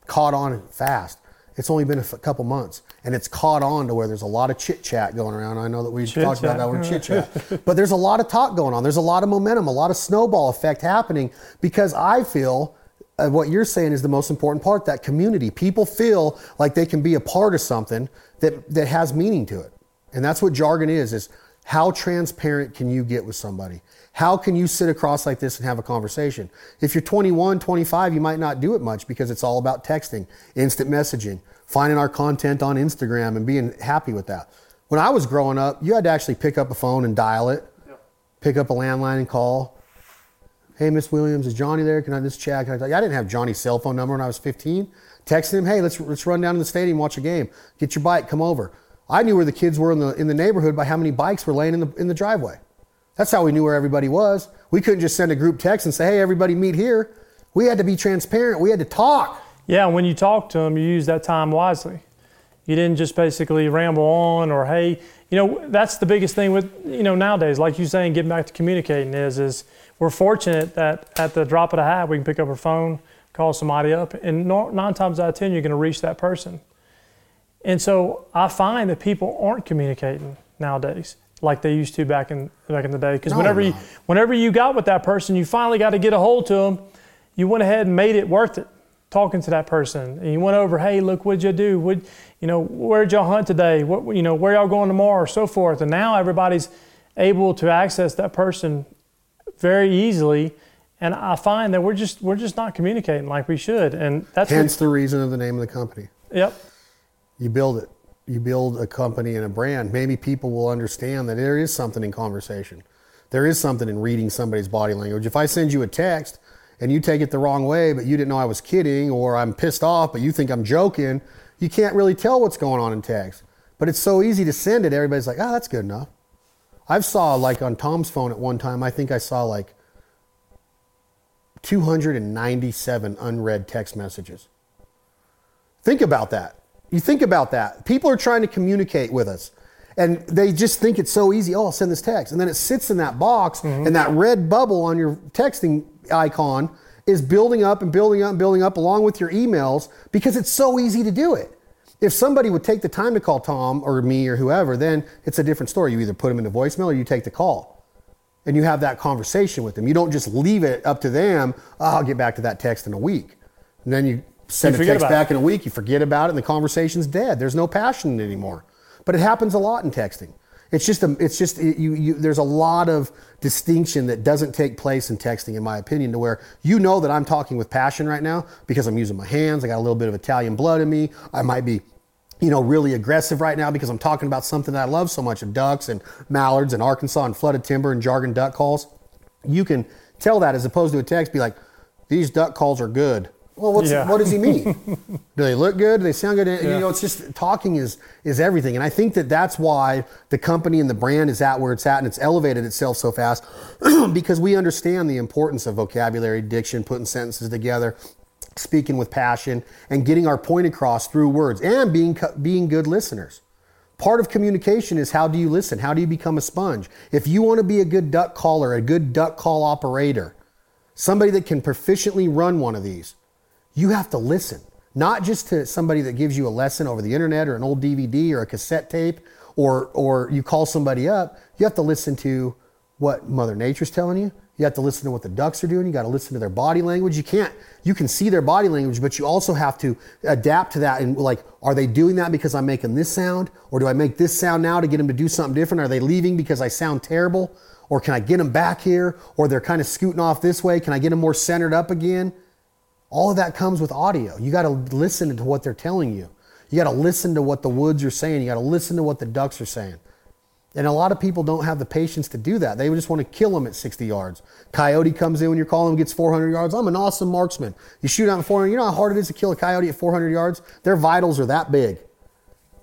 caught on fast. It's only been a couple months, and it's caught on to where there's a lot of chit chat going around. I know that we talked about that word chit chat, but there's a lot of talk going on. There's a lot of momentum, a lot of snowball effect happening because I feel uh, what you're saying is the most important part. That community, people feel like they can be a part of something that that has meaning to it, and that's what jargon is. Is how transparent can you get with somebody? How can you sit across like this and have a conversation? If you're 21, 25, you might not do it much because it's all about texting, instant messaging, finding our content on Instagram and being happy with that. When I was growing up, you had to actually pick up a phone and dial it, pick up a landline and call. Hey, Miss Williams, is Johnny there? Can I just chat? Can I, I didn't have Johnny's cell phone number when I was 15. Texting him, hey, let's, let's run down to the stadium, watch a game. Get your bike, come over. I knew where the kids were in the, in the neighborhood by how many bikes were laying in the, in the driveway. That's how we knew where everybody was. We couldn't just send a group text and say, hey, everybody meet here. We had to be transparent. We had to talk. Yeah, when you talk to them, you use that time wisely. You didn't just basically ramble on or, hey, you know, that's the biggest thing with, you know, nowadays, like you saying, getting back to communicating is, is we're fortunate that at the drop of a hat, we can pick up our phone, call somebody up, and nine times out of 10, you're going to reach that person. And so I find that people aren't communicating nowadays like they used to back in back in the day. Because no, whenever no. you whenever you got with that person, you finally got to get a hold to them. You went ahead and made it worth it talking to that person. And you went over, hey, look, what'd you do? What, you know, where'd y'all hunt today? What, you know, where y'all going tomorrow, or so forth. And now everybody's able to access that person very easily. And I find that we're just we're just not communicating like we should. And that's hence what, the reason of the name of the company. Yep. You build it you build a company and a brand, maybe people will understand that there is something in conversation. There is something in reading somebody's body language. If I send you a text and you take it the wrong way, but you didn't know I was kidding, or I'm pissed off, but you think I'm joking, you can't really tell what's going on in text. But it's so easy to send it. Everybody's like, oh, that's good enough. I've saw like on Tom's phone at one time, I think I saw like 297 unread text messages. Think about that. You think about that. People are trying to communicate with us. And they just think it's so easy. Oh, I'll send this text. And then it sits in that box, mm-hmm. and that red bubble on your texting icon is building up and building up and building up along with your emails because it's so easy to do it. If somebody would take the time to call Tom or me or whoever, then it's a different story. You either put them into voicemail or you take the call and you have that conversation with them. You don't just leave it up to them. Oh, I'll get back to that text in a week. And then you send you a text back it. in a week, you forget about it, and the conversation's dead. There's no passion anymore. But it happens a lot in texting. It's just a, it's just you, you, there's a lot of distinction that doesn't take place in texting, in my opinion, to where you know that I'm talking with passion right now because I'm using my hands. I got a little bit of Italian blood in me. I might be, you know, really aggressive right now because I'm talking about something that I love so much of ducks and mallards and Arkansas and flooded timber and jargon duck calls. You can tell that as opposed to a text, be like, these duck calls are good Well, what's, Yeah. what does he mean? Do they look good? Do they sound good? Yeah. You know, it's just talking is is everything, and I think that that's why the company and the brand is at where it's at, and it's elevated itself so fast because we understand the importance of vocabulary, diction, putting sentences together, speaking with passion, and getting our point across through words, and being being good listeners. Part of communication is how do you listen? How do you become a sponge? If you want to be a good duck caller, a good duck call operator, somebody that can proficiently run one of these, you have to listen. Not just to somebody that gives you a lesson over the internet or an old DVD or a cassette tape or or you call somebody up, you have to listen to what Mother Nature's telling you. You have to listen to what the ducks are doing. You got to listen to their body language. You can't, you can see their body language, but you also have to adapt to that. And like, are they doing that because I'm making this sound? Or do I make this sound now to get them to do something different? Are they leaving because I sound terrible? Or can I get them back here? Or they're kind of scooting off this way. Can I get them more centered up again? All of that comes with audio. You got to listen to what they're telling you. You got to listen to what the woods are saying. You got to listen to what the ducks are saying. And a lot of people don't have the patience to do that. They just want to kill them at 60 yards. Coyote comes in when you're calling him, gets 400 yards. I'm an awesome marksman. You shoot out 400. You know how hard it is to kill a coyote at 400 yards? Their vitals are that big.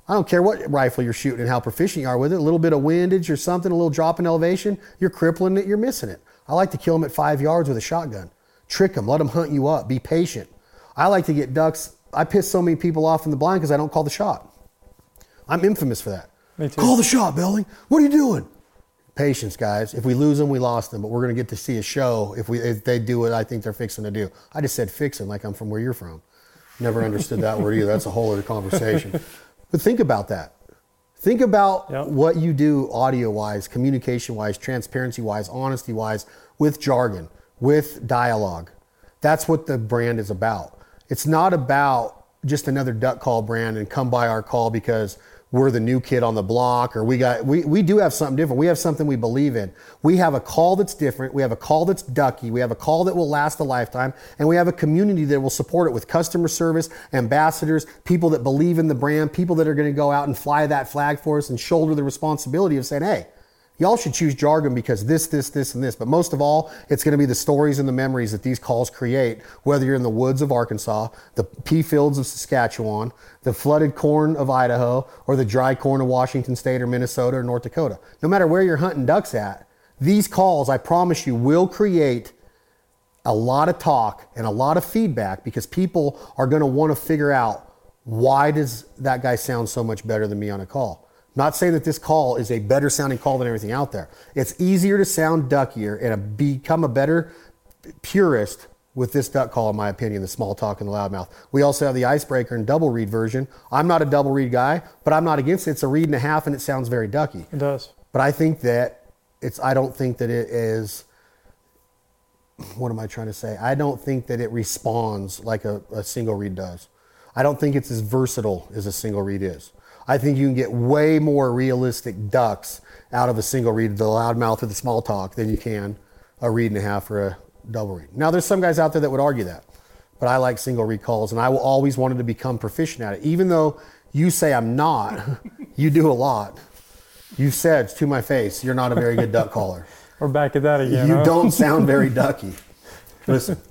I don't care what rifle you're shooting and how proficient you are with it. A little bit of windage or something, a little drop in elevation, you're crippling it, you're missing it. I like to kill them at five yards with a shotgun. Trick them, let them hunt you up, be patient. I like to get ducks. I piss so many people off in the blind because I don't call the shot. I'm infamous for that. Me too. Call the shot, Belding. What are you doing? Patience, guys. If we lose them, we lost them. But we're going to get to see a show if we if they do what I think they're fixing to do. I just said fixing like I'm from where you're from. Never understood that word either. That's a whole other conversation. But think about that. Think about Yep. what you do audio wise, communication wise, transparency wise, honesty wise, with jargon, with dialogue. That's what the brand is about. It's not about just another duck call brand and come by our call because we're the new kid on the block or we got we, we do have something different. We have something we believe in. We have a call that's different. We have a call that's ducky. We have a call that will last a lifetime. And we have a community that will support it with customer service, ambassadors, people that believe in the brand, people that are going to go out and fly that flag for us and shoulder the responsibility of saying, hey, Y'all should choose jargon because this, this, this, and this. But most of all, it's going to be the stories and the memories that these calls create, whether you're in the woods of Arkansas, the pea fields of Saskatchewan, the flooded corn of Idaho, or the dry corn of Washington State or Minnesota or North Dakota. No matter where you're hunting ducks at, these calls, I promise you, will create a lot of talk and a lot of feedback because people are going to want to figure out why does that guy sound so much better than me on a call. Not saying that this call is a better sounding call than everything out there. It's easier to sound duckier and a, become a better purist with this duck call, in my opinion, the small talk and the loudmouth. We also have the icebreaker and double reed version. I'm not a double reed guy, but I'm not against it. It's a reed and a half and it sounds very ducky. It does. But I think that it's, I don't think that it is, what am I trying to say? I don't think that it responds like a, a single reed does. I don't think it's as versatile as a single reed is. I think you can get way more realistic ducks out of a single reed, the loudmouth or the small talk, than you can a reed and a half or a double reed. Now, there's some guys out there that would argue that, but I like single reed calls, and I will always wanted to become proficient at it. Even though you say I'm not, you do a lot. You said to my face, you're not a very good duck caller. We're back at that again. You huh? don't sound very ducky. Listen.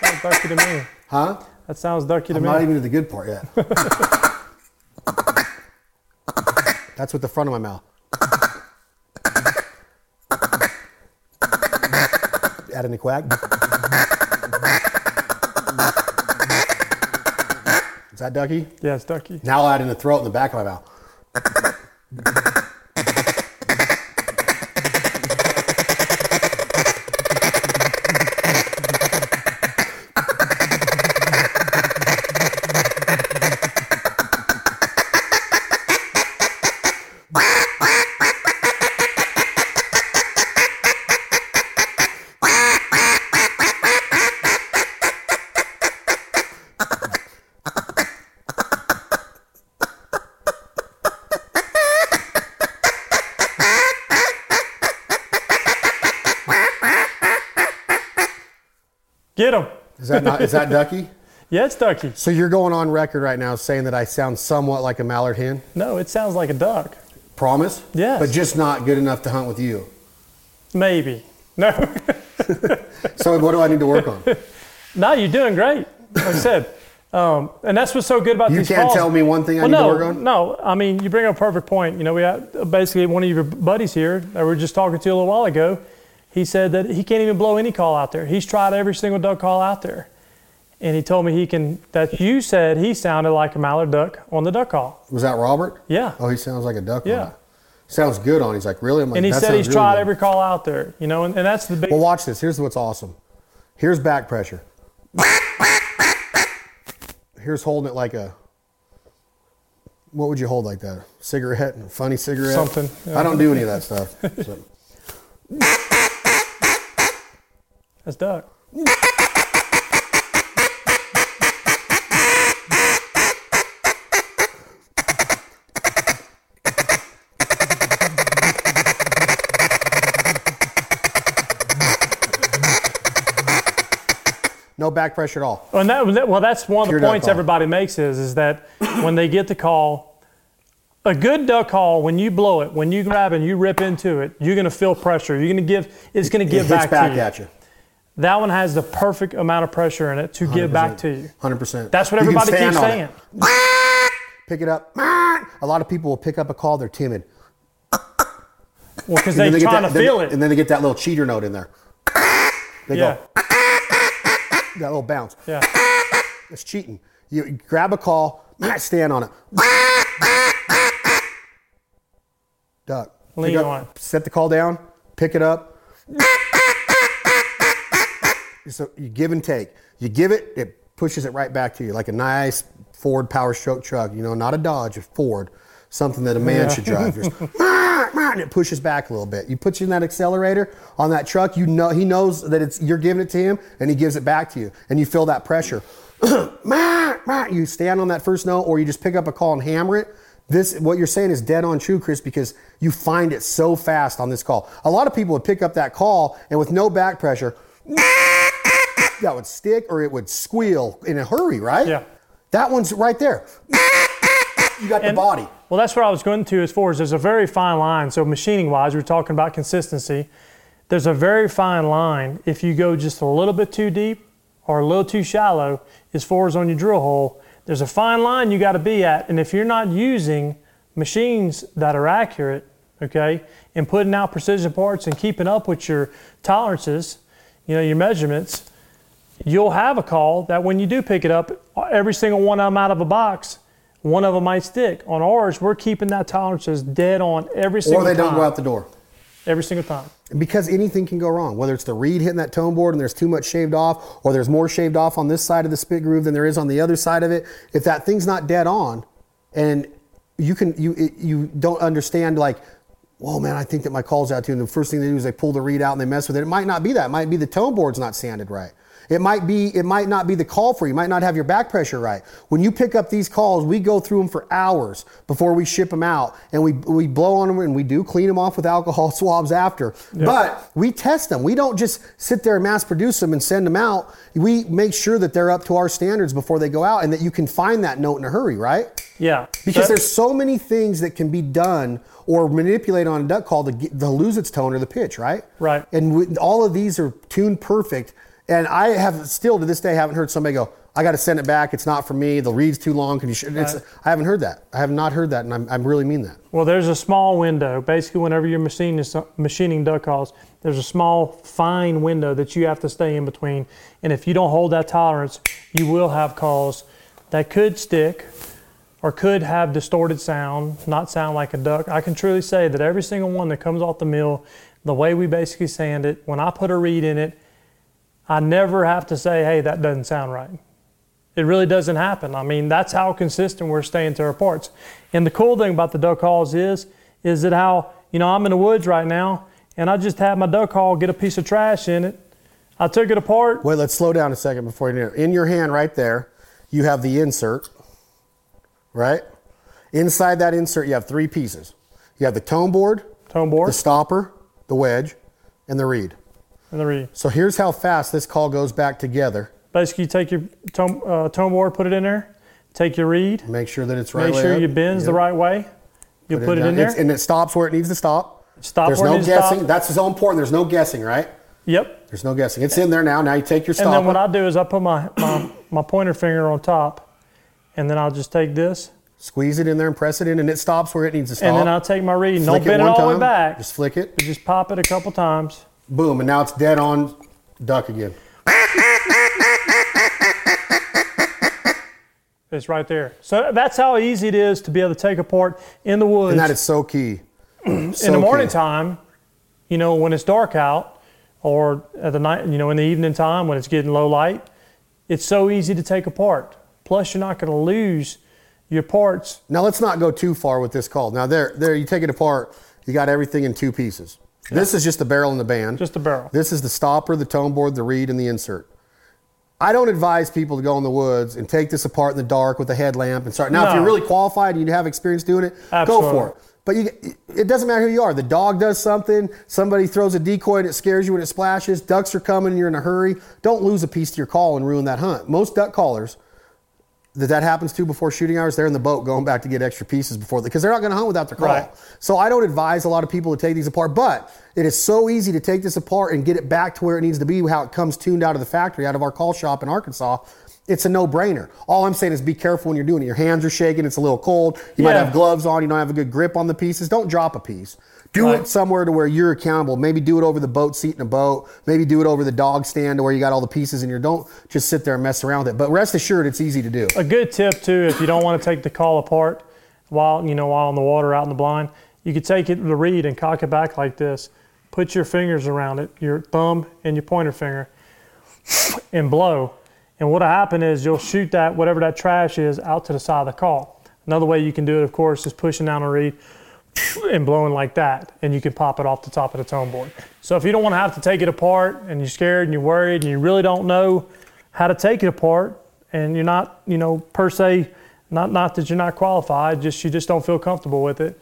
Sounds ducky to me. Huh? That sounds ducky to I'm me. not even to the good part yet. That's with the front of my mouth. Add in the quack. Is that ducky? yeah, it's ducky. Now I'll add in the throat and the back of my mouth. That not? Is that ducky? Yeah, it's ducky. So you're going on record right now saying that I sound somewhat like a mallard hen. No, it sounds like a duck. Promise? Yes. But just not good enough to hunt with you. Maybe. No. So what do I need to work on? no, you're doing great. Like I said. Um, and that's what's so good about You these can't calls. tell me one thing I Well, need no, to work on. no. I mean, you bring up a perfect point. You know, we had basically one of your buddies here that we were just talking to a little while ago. He said that he can't even blow any call out there. He's tried every single duck call out there, and he told me he can. That you said he sounded like a mallard duck on the duck call. Was that Robert? Yeah. Oh, he sounds like a duck. Yeah. Sounds good on. it. He's like, really? I'm like, And he "That said he's really tried good." every call out there. You know, and, and that's the big. Well, watch this. Here's what's awesome. Here's back pressure. Here's holding it like a. What would you hold like that? Cigarette? A funny cigarette? Something, yeah. I don't do any of that stuff. So. That's duck. No back pressure at all. And that, well, that's one of Pure the points everybody makes is, is that when they get the call, a good duck call, when you blow it, when you grab and you rip into it, you're going to feel pressure. You're going to give, it's going to give back, back to you. at you. That one has the perfect amount of pressure in it to give back to you. 100%. That's what You can everybody stand keeps on saying. it. Pick it up. A lot of people will pick up a call, they're timid. Well, because they're they get trying that- to then- feel it. And then they get that little cheater note in there. They yeah. go, that little bounce. Yeah. It's cheating. You, grab a call, stand on it. Duck. Lean up- on it. Set the call down, pick it up. So you give and take. You give it, it pushes it right back to you like a nice Ford Power Stroke truck. You know, not a Dodge, a Ford. Something that a man Yeah. should drive. Just, and it pushes back a little bit. You put you in that accelerator on that truck. You know he knows that it's you're giving it to him, and he gives it back to you, and you feel that pressure. you stand on that first note, or you just pick up a call and hammer it. This what you're saying is dead on true, Chris, because you find it so fast on this call. A lot of people would pick up that call and with no back pressure, that would stick or it would squeal in a hurry, right? Yeah. That one's right there. You got the body. Well, that's what I was going to as far as there's a very fine line. So, machining wise, we're talking about consistency. There's a very fine line if you go just a little bit too deep or a little too shallow as far as on your drill hole. There's a fine line you got to be at. And if you're not using machines that are accurate, okay, and putting out precision parts and keeping up with your tolerances, you know, your measurements, you'll have a call that when you do pick it up, every single one of them out of a box, one of them might stick. On ours, we're keeping that tolerances dead on every single time. Or they time. don't go out the door. every single time. Because anything can go wrong, whether it's the reed hitting that tone board and there's too much shaved off, or there's more shaved off on this side of the spit groove than there is on the other side of it. If that thing's not dead on, and you can you it- you don't understand like, whoa man, I think that my call's out too. And the first thing they do is they pull the reed out and they mess with it. It might not be that. It might be the tone board's not sanded right. It might be it might not be the call for you. You might not have your back pressure right. When you pick up these calls, we go through them for hours before we ship them out, and we we blow on them and we do clean them off with alcohol swabs after. But we test them. We don't just sit there and mass produce them and send them out. We make sure that they're up to our standards before they go out, and that you can find that note in a hurry, right? Yeah. Because there's so many things that can be done or manipulated on a duck call to, get, to lose its tone or the pitch, right? Right. And we, all of these are tuned perfect. And I have still to this day haven't heard somebody go, "I got to send it back. It's not for me. The reed's too long. Can you?" Sh-? It's, Right. I haven't heard that. I have not heard that, and I'm, I really mean that. Well, there's a small window. Basically, whenever you're machining, machining duck calls, there's a small, fine window that you have to stay in between. And if you don't hold that tolerance, you will have calls that could stick or could have distorted sound, not sound like a duck. I can truly say that every single one that comes off the mill, the way we basically sand it, when I put a reed in it, I never have to say, hey, that doesn't sound right. It really doesn't happen. I mean, that's how consistent we're staying to our parts. And the cool thing about the duck calls is, is that how, you know, I'm in the woods right now and I just had my duck call get a piece of trash in it. I took it apart. Wait, let's slow down a second before you do it. In your hand, right there, you have the insert, right? Inside that insert, you have three pieces. You have the tone board, Tone board. the stopper, the wedge, and the reed. And the reed. So here's how fast this call goes back together. Basically, you take your tone, uh, tone board, put it in there, take your reed, Make sure that it's right. make sure up. you bends the right way. You put, it, down. in there. It's- and it stops where it needs to stop. Stop There's where it no needs to stop. There's no guessing. That's so important. There's no guessing, right? Yep. There's no guessing. It's in there now. Now you take your stop. And then what I do is I put my, my, my pointer finger on top, and then I'll just take this, squeeze it in there and press it in, and it stops where it needs to stop. and then I'll take my reed and Flick don't bend it all the way back. Just flick it. just pop it a couple times. Boom, and now it's dead on duck again. It's right there. So that's how easy it is to be able to take apart in the woods. And that is so key. in the morning time, you know, when it's dark out, or at the night, you know, in the evening time when it's getting low light, it's so easy to take apart. Plus, you're not going to lose your parts. Now let's not go too far with this call. Now there, there you take it apart. You got everything in two pieces. This is just the barrel and the band. Just the barrel. This is the stopper, the tone board, the reed, and the insert. I don't advise people to go in the woods and take this apart in the dark with a headlamp and start. Now, if you're really qualified and you have experience doing it, go for it. But you, it doesn't matter who you are. The dog does something, somebody throws a decoy and it scares you when it splashes, ducks are coming and you're in a hurry. Don't lose a piece to your call and ruin that hunt. Most duck callers that that happens to before shooting hours, they're in the boat going back to get extra pieces before because they're not going to hunt without their call. Right. So I don't advise a lot of people to take these apart, but it is so easy to take this apart and get it back to where it needs to be, how it comes tuned out of the factory, out of our call shop in Arkansas. It's a no-brainer. All I'm saying is be careful when you're doing it. Your hands are shaking. It's a little cold. You might have gloves on. You don't have a good grip on the pieces. Don't drop a piece. Do Right. it somewhere to where you're accountable. Maybe do it over the boat seat in a boat. Maybe do it over the dog stand to where you got all the pieces in your. Don't just sit there and mess around with it. But rest assured, it's easy to do. A good tip too, if you don't want to take the call apart while you know while on the water out in the blind, you could take it the reed and cock it back like this. Put your fingers around it, your thumb and your pointer finger, and blow. And what'll happen is you'll shoot that whatever that trash is out to the side of the call. Another way you can do it, of course, is pushing down a reed and blowing like that, and you can pop it off the top of the tone board. So if you don't want to have to take it apart, and you're scared and you're worried, and you really don't know how to take it apart, and you're not, you know, per se, not not that you're not qualified, just you just don't feel comfortable with it.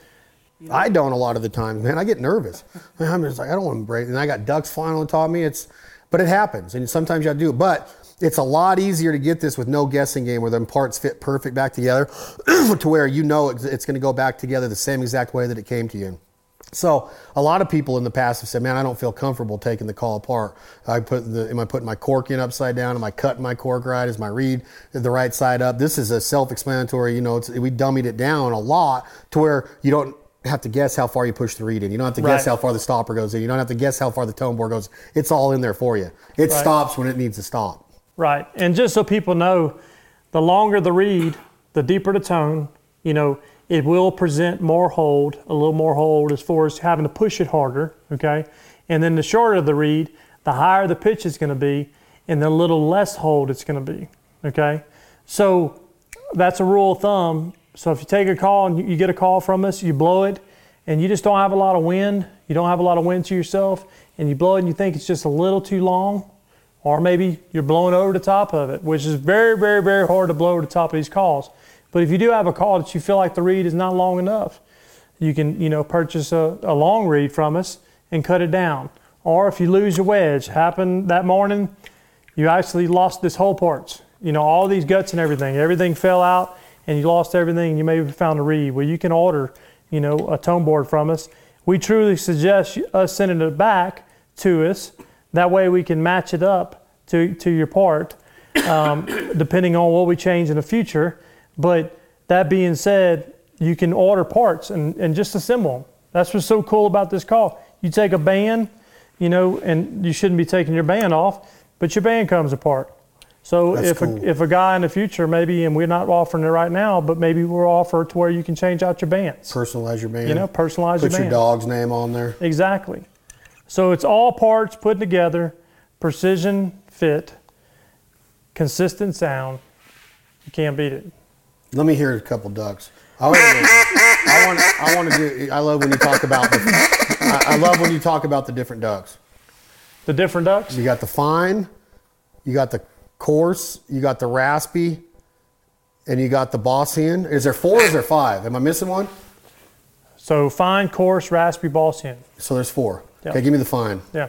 I don't a lot of the times, man. I get nervous. I'm just like, I don't want to break. And I got ducks flying on top of me. It's, but it happens, and sometimes to do. But it's a lot easier to get this with no guessing game, where them parts fit perfect back together, to where you know it's, it's going to go back together the same exact way that it came to you. So a lot of people in the past have said, "Man, I don't feel comfortable taking the call apart. I put the, am I putting my cork in upside down? Am I cutting my cork right? Is my reed the right side up?" This is a self-explanatory. You know, it's, we dummied it down a lot to where you don't have to guess how far you push the reed in. You don't have to guess how far the stopper goes in. You don't have to guess how far the tone board goes. It's all in there for you. It Right. stops when it needs to stop. Right. And just so people know, the longer the reed, the deeper the tone, you know, it will present more hold, a little more hold as far as having to push it harder, okay? And then the shorter the reed, the higher the pitch is going to be, and the little less hold it's going to be, okay? So that's a rule of thumb. So if you take a call and you- you get a call from us, you blow it, and you just don't have a lot of wind, you don't have a lot of wind to yourself, and you blow it and you think it's just a little too long, or maybe you're blowing over the top of it, which is very, very, very hard to blow over the top of these calls. But if you do have a call that you feel like the reed is not long enough, you can, you know, purchase a, a long reed from us and cut it down. Or if you lose your wedge, happened that morning, you actually lost this whole parts. You know, all these guts and everything, everything fell out and you lost everything you maybe found a reed. Well, you can order, you know, a tone board from us. We truly suggest us sending it back to us. That way we can match it up to, to your part, um, depending on what we change in the future. But that being said, you can order parts and, and just assemble them. That's what's so cool about this call. You take a band, you know, and you shouldn't be taking your band off, but your band comes apart. So That's if cool. a, if a guy in the future maybe, and we're not offering it right now, but maybe we'll offer it to where you can change out your bands. Personalize your band. You know, personalize your band. Put your your band. dog's name on there. Exactly. So it's all parts put together, precision fit, consistent sound. You can't beat it. Let me hear a couple ducks. I want, I want, I want to do. I love when you talk about. The, I, I love when you talk about the different ducks. The different ducks. You got the fine, you got the coarse, you got the raspy, and you got the boss hen. Is there four? Or is there five? Am I missing one? So fine, coarse, raspy, boss hen. So there's four. Yeah. Okay, give me the fine. Yeah.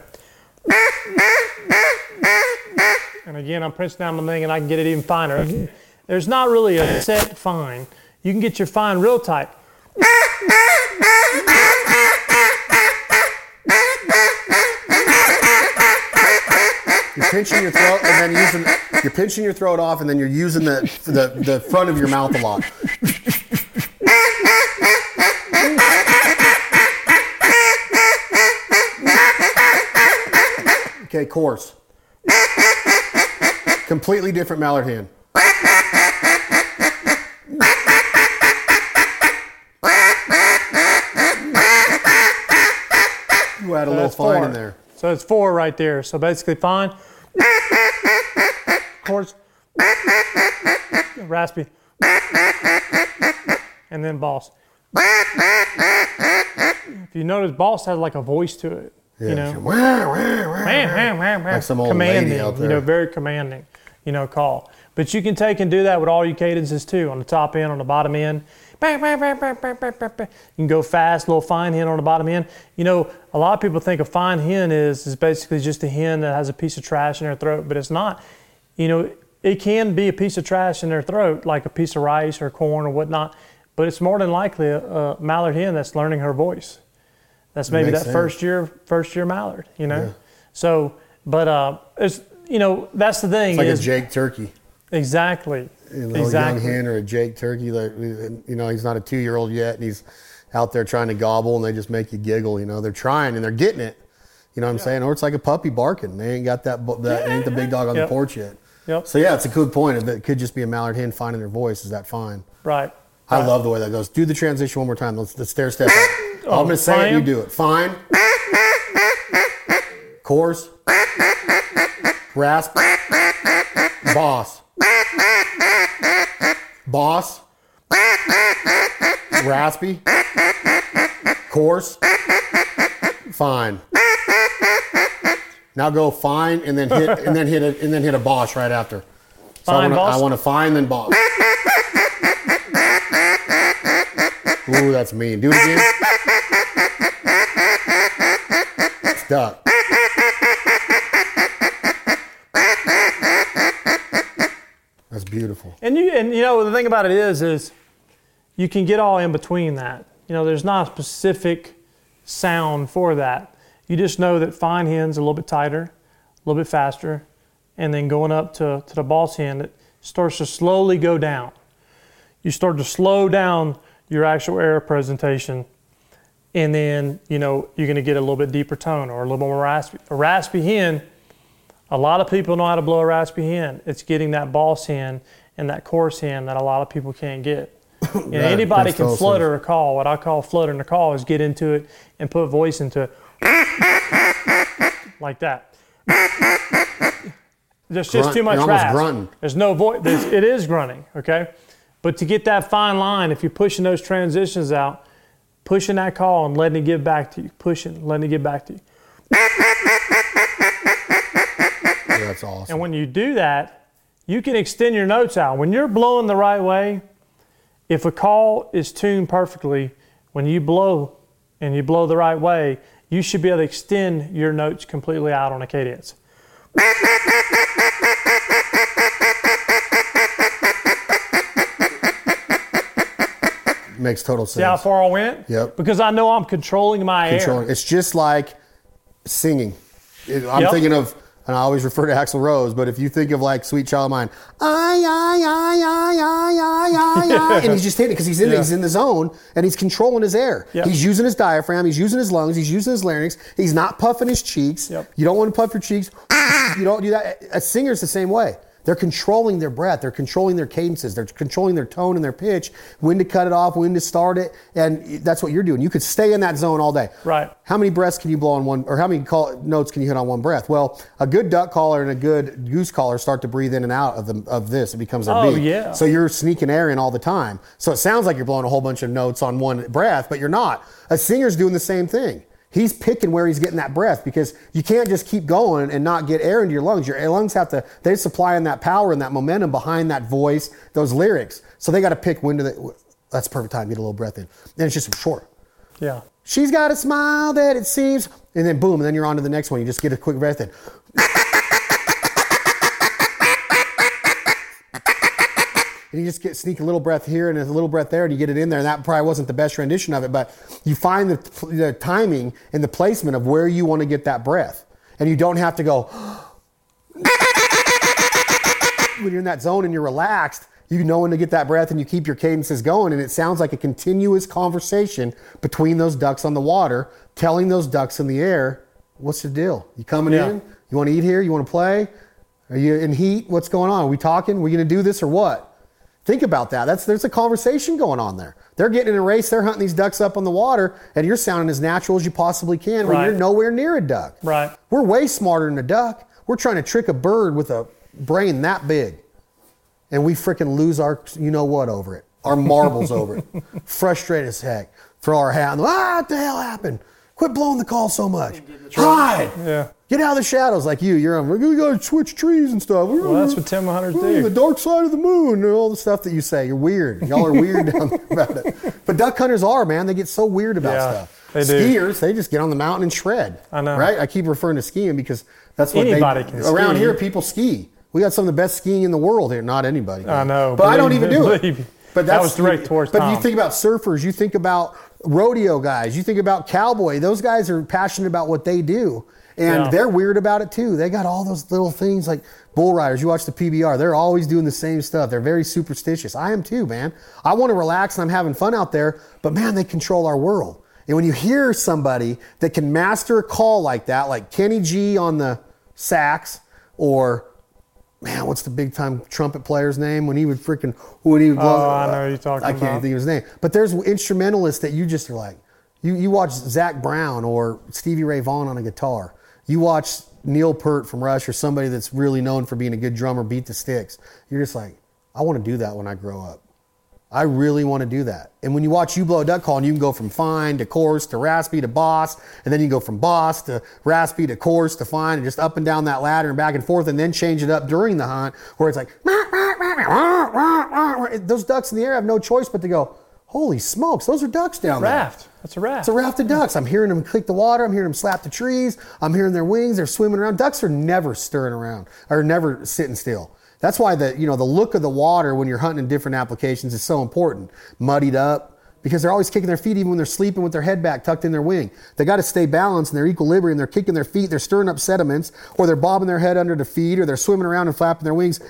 And again, I'm pressing down my thing and I can get it even finer. There's not really a set fine. You can get your fine real tight. You're pinching your throat and then using you're pinching your throat off and then you're using the the, the front of your mouth a lot. Okay, coarse. Completely different mallard hand. You had a little That's fine four. in there. So it's four right there. So basically fine. Chords. Raspy. And then boss. If you notice, boss has like a voice to it. You know, Wah, wah, wah. like some old commanding, lady out there. you know, very commanding, you know, call. But you can take and do that with all your cadences too, on the top end, on the bottom end. You can go fast, little fine hen on the bottom end. You know, a lot of people think a fine hen is is basically just a hen that has a piece of trash in her throat, but it's not. You know, it can be a piece of trash in their throat, like a piece of rice or corn or whatnot, but it's more than likely a, a mallard hen that's learning her voice. That's maybe that sense. first year, first year mallard. You know, Yeah. so but uh, it's you know that's the thing It's like a Jake turkey. exactly a little exactly young hen or a Jake turkey. that, you know, he's not a two-year-old yet, and he's out there trying to gobble, and they just make you giggle. You know, they're trying and they're getting it. You know what I'm saying? Or it's like a puppy barking. They ain't got that. That ain't the big dog on Yep. the porch yet. Yep. So yeah, it's a good point. It could just be a mallard hen finding their voice. Is that fine? right. I right. love the way that goes. Do the transition one more time. Let's, let's stair step. Up. I'm going to oh, say it. You do it. Fine. Coarse. Rasp. Boss. Boss. Raspy. Coarse. Fine. Now go fine and then hit and then hit a, and then hit a boss right after. So I Fine, wanna, boss? I want to fine then boss. Ooh, that's mean. Do it again. It's duck. That's beautiful. And you and you know the thing about it is is you can get all in between that. You know, there's not a specific sound for that. You just know that fine hen's a little bit tighter, a little bit faster, and then going up to, to the boss hen, it starts to slowly go down. You start to slow down your actual air presentation, and then you know you're going to get a little bit deeper tone or a little more raspy. A raspy hen a lot of people know how to blow a raspy hen. It's getting that boss hen and that coarse hen that a lot of people can't get. You know, That anybody can total flutter a call. What I call fluttering a call is get into it and put voice into it. like that. There's just Grunt. too much rasp. grunting. There's no voice. It is grunting, okay? But to get that fine line, if you're pushing those transitions out, pushing that call and letting it give back to you, pushing, letting it give back to you. Yeah, that's awesome. And when you do that, you can extend your notes out. When you're blowing the right way, if a call is tuned perfectly, when you blow and you blow the right way, you should be able to extend your notes completely out on a cadence. Makes total sense. See how far I went? Yep. Because I know I'm controlling my Controlling. air. It's just like singing. It- I'm Yep. thinking of, and I always refer to Axl Rose, but if you think of like "Sweet Child of Mine," ay ay ay ay ay ay ay, ay, and he's just hitting it because he's Yeah. he's in the zone and he's controlling his air. Yep. He's using his diaphragm. He's using his lungs. He's using his larynx. He's not puffing his cheeks. Yep. You don't want to puff your cheeks. Ah! you don't do that. A singer's the same way. They're controlling their breath. They're controlling their cadences. They're controlling their tone and their pitch, when to cut it off, when to start it. And that's what you're doing. You could stay in that zone all day. Right. How many breaths can you blow on one, or how many call, notes can you hit on one breath? Well, a good duck caller and a good goose caller start to breathe in and out of the of this. It becomes their Oh, beat. yeah. So you're sneaking air in all the time. So it sounds like you're blowing a whole bunch of notes on one breath, but you're not. A singer's doing the same thing. He's picking where he's getting that breath because you can't just keep going and not get air into your lungs. Your lungs have to, they're supplying that power and that momentum behind that voice, those lyrics. So they got to pick when to, they, that's perfect time, to get a little breath in. And it's just short Yeah. She's got a smile that it seems, and then boom, and then you're on to the next one. You just get a quick breath in. and you just get sneak a little breath here and a little breath there, and you get it in there. And that probably wasn't the best rendition of it, but you find the, the timing and the placement of where you want to get that breath, and you don't have to go. when you're in that zone and you're relaxed, you know when to get that breath and you keep your cadences going. And it sounds like a continuous conversation between those ducks on the water, telling those ducks in the air, what's the deal? You coming Yeah. in? You want to eat here? You want to play? Are you in heat? What's going on? Are we talking? Are we going to do this or what? Think about that. That's there's a conversation going on there. They're getting in a race. They're hunting these ducks up on the water, and you're sounding as natural as you possibly can when Right. you're nowhere near a duck. Right. We're way smarter than a duck. We're trying to trick a bird with a brain that big, and we freaking lose our you know what over it. Our marbles over it. Frustrated as heck. Throw our hat. on the- Ah, what the hell happened? Quit blowing the call so much. Hide. Yeah. Get out of the shadows like you. You're on. We gotta switch trees and stuff. Well, that's what Tim hunters The dark side of the moon and all the stuff that you say. You're weird. Y'all are weird down there about it. But duck hunters are, man. They get so weird about Yeah, stuff. they do. Skiers, they just get on the mountain and shred. I know. Right? I keep referring to skiing because that's what Anybody they can around ski. here people ski. We got some of the best skiing in the world here. Not anybody. I know, But I don't even do it. believe me. But That that's was direct towards But you think about surfers, you think about rodeo guys, you think about cowboy. Those guys are passionate about what they do. And Yeah. they're weird about it too. They got all those little things like bull riders. You watch the PBR, they're always doing the same stuff. They're very superstitious. I am too, man. I want to relax and I'm having fun out there, but man, they control our world. And when you hear somebody that can master a call like that, like Kenny G on the sax, or man, what's the big time trumpet player's name when he would freaking when he would blow? Oh, I know you're talking I can't about. think of his name. But there's instrumentalists that you just are like, you you watch Zac Brown or Stevie Ray Vaughan on a guitar. You watch Neil Peart from Rush or somebody that's really known for being a good drummer beat the sticks. You're just like, I want to do that when I grow up. I really want to do that. And when you watch you blow a duck call, and you can go from fine to coarse to raspy to boss, and then you go from boss to raspy to coarse to fine, and just up and down that ladder and back and forth, and then change it up during the hunt, where it's like those ducks in the air have no choice but to go. Holy smokes, those are ducks down there. Raft. That's a raft. It's a raft of ducks. I'm hearing them click the water. I'm hearing them slap the trees. I'm hearing their wings. They're swimming around. Ducks are never stirring around or never sitting still. That's why the you know the look of the water when you're hunting in different applications is so important. Muddied up because they're always kicking their feet even when they're sleeping with their head back tucked in their wing. They got to stay balanced in their equilibrium. They're kicking their feet. They're stirring up sediments or they're bobbing their head under the feet or they're swimming around and flapping their wings.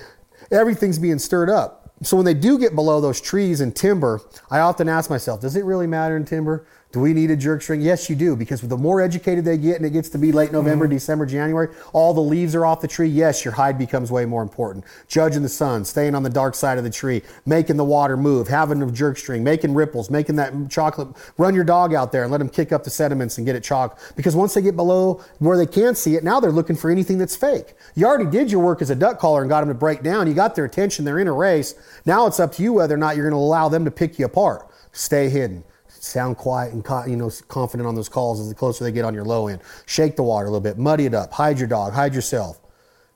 Everything's being stirred up. So when they do get below those trees and timber, I often ask myself, does it really matter in timber? Do we need a jerk string? Yes, you do, because the more educated they get and it gets to be late November, mm-hmm. December, January, all the leaves are off the tree. Yes, your hide becomes way more important. Judging the sun, staying on the dark side of the tree, making the water move, having a jerk string, making ripples, making that chocolate. Run your dog out there and let them kick up the sediments and get it chalk. Because once they get below where they can't see it, now they're looking for anything that's fake. You already did your work as a duck caller and got them to break down. You got their attention. They're in a race. Now it's up to you whether or not you're going to allow them to pick you apart. Stay hidden. Sound quiet and you know confident on those calls as the closer they get on your low end. Shake the water a little bit, muddy it up, hide your dog, hide yourself,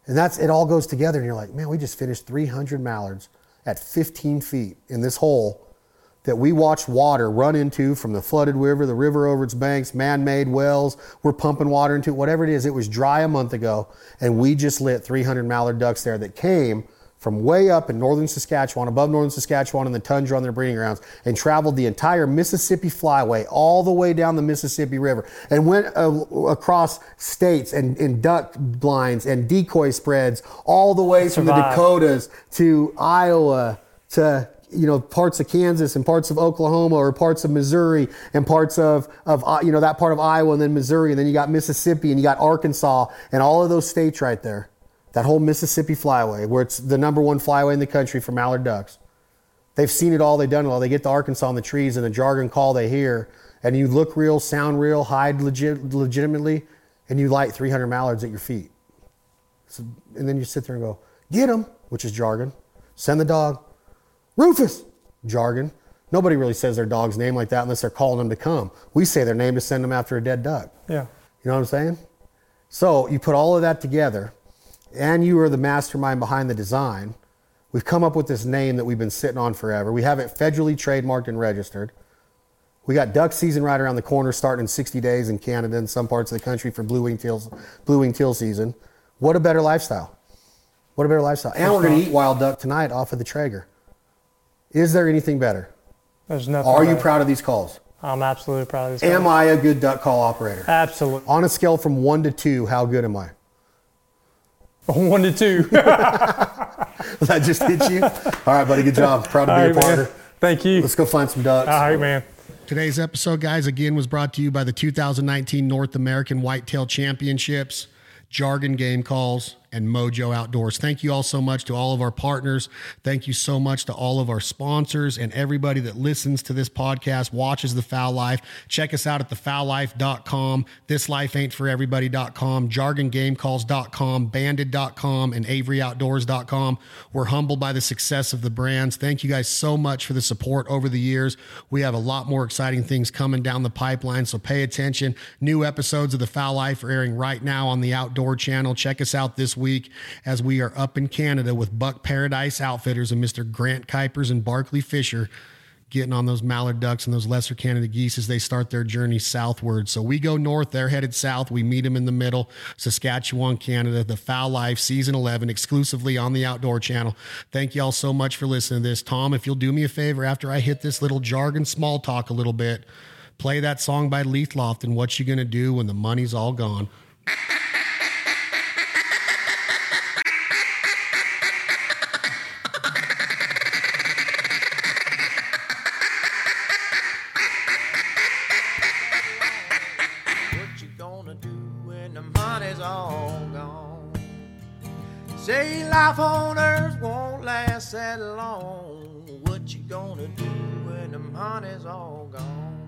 and that's it. All goes together, and you're like, man, we just finished 300 mallards at 15 feet in this hole that we watched water run into from the flooded river, the river over its banks, man-made wells. We're pumping water into it, whatever it is. It was dry a month ago, and we just lit 300 mallard ducks there that came from way up in northern Saskatchewan, above northern Saskatchewan in the tundra on their breeding grounds, and traveled the entire Mississippi Flyway all the way down the Mississippi River, and went uh, across states and, and duck blinds and decoy spreads all the way from the Dakotas to Iowa to you know parts of Kansas and parts of Oklahoma or parts of Missouri and parts of of uh, you know that part of Iowa and then Missouri and then you got Mississippi and you got Arkansas and all of those states right there. That whole Mississippi flyway where it's the number one flyway in the country for mallard ducks. They've seen it all, they've done it all. They get to Arkansas on the trees and the jargon call they hear and you look real, sound real, hide legit, legitimately and you light 300 mallards at your feet. So, and then you sit there and go, get them, which is jargon. Send the dog. Rufus, jargon. Nobody really says their dog's name like that unless they're calling them to come. We say their name to send them after a dead duck. Yeah. You know what I'm saying? So you put all of that together, and you are the mastermind behind the design. We've come up with this name that we've been sitting on forever. We have it federally trademarked and registered. We got duck season right around the corner, starting in 60 days in Canada and some parts of the country for blue wing teals, blue wing teal season. What a better lifestyle! What a better lifestyle! And we're going to eat wild duck tonight off of the Traeger. Is there anything better? There's nothing. Are you proud of these calls? I'm absolutely proud of this. Am I a good duck call operator? Absolutely. On a scale from one to two, how good am I? Oh, one to two. that just hit you? All right, buddy. Good job. Proud to All be right, a man. partner. Thank you. Let's go find some ducks. All right, man. Today's episode, guys, again was brought to you by the 2019 North American Whitetail Championships, Jargon Game Calls, and Mojo Outdoors. Thank you all so much to all of our partners. Thank you so much to all of our sponsors and everybody that listens to this podcast, watches The Fowl Life. Check us out at thefowllife.com, thislifeaintforeverybody.com, jargongamecalls.com, banded.com, and averyoutdoors.com. We're humbled by the success of the brands. Thank you guys so much for the support over the years. We have a lot more exciting things coming down the pipeline, so pay attention. New episodes of The Fowl Life are airing right now on the Outdoor Channel. Check us out this week as we are up in Canada with Buck Paradise Outfitters and Mr. Grant Kuipers and Barkley Fisher getting on those mallard ducks and those lesser Canada geese as they start their journey southward. So we go north, they're headed south. We meet them in the middle, Saskatchewan, Canada, the Fowl Life season 11 exclusively on the Outdoor Channel. Thank you all so much for listening to this. Tom, if you'll do me a favor after I hit this little jargon small talk a little bit, play that song by Leith Loft and what you to do when the money's all gone. Life on earth won't last that long. What you gonna do when the money's all gone?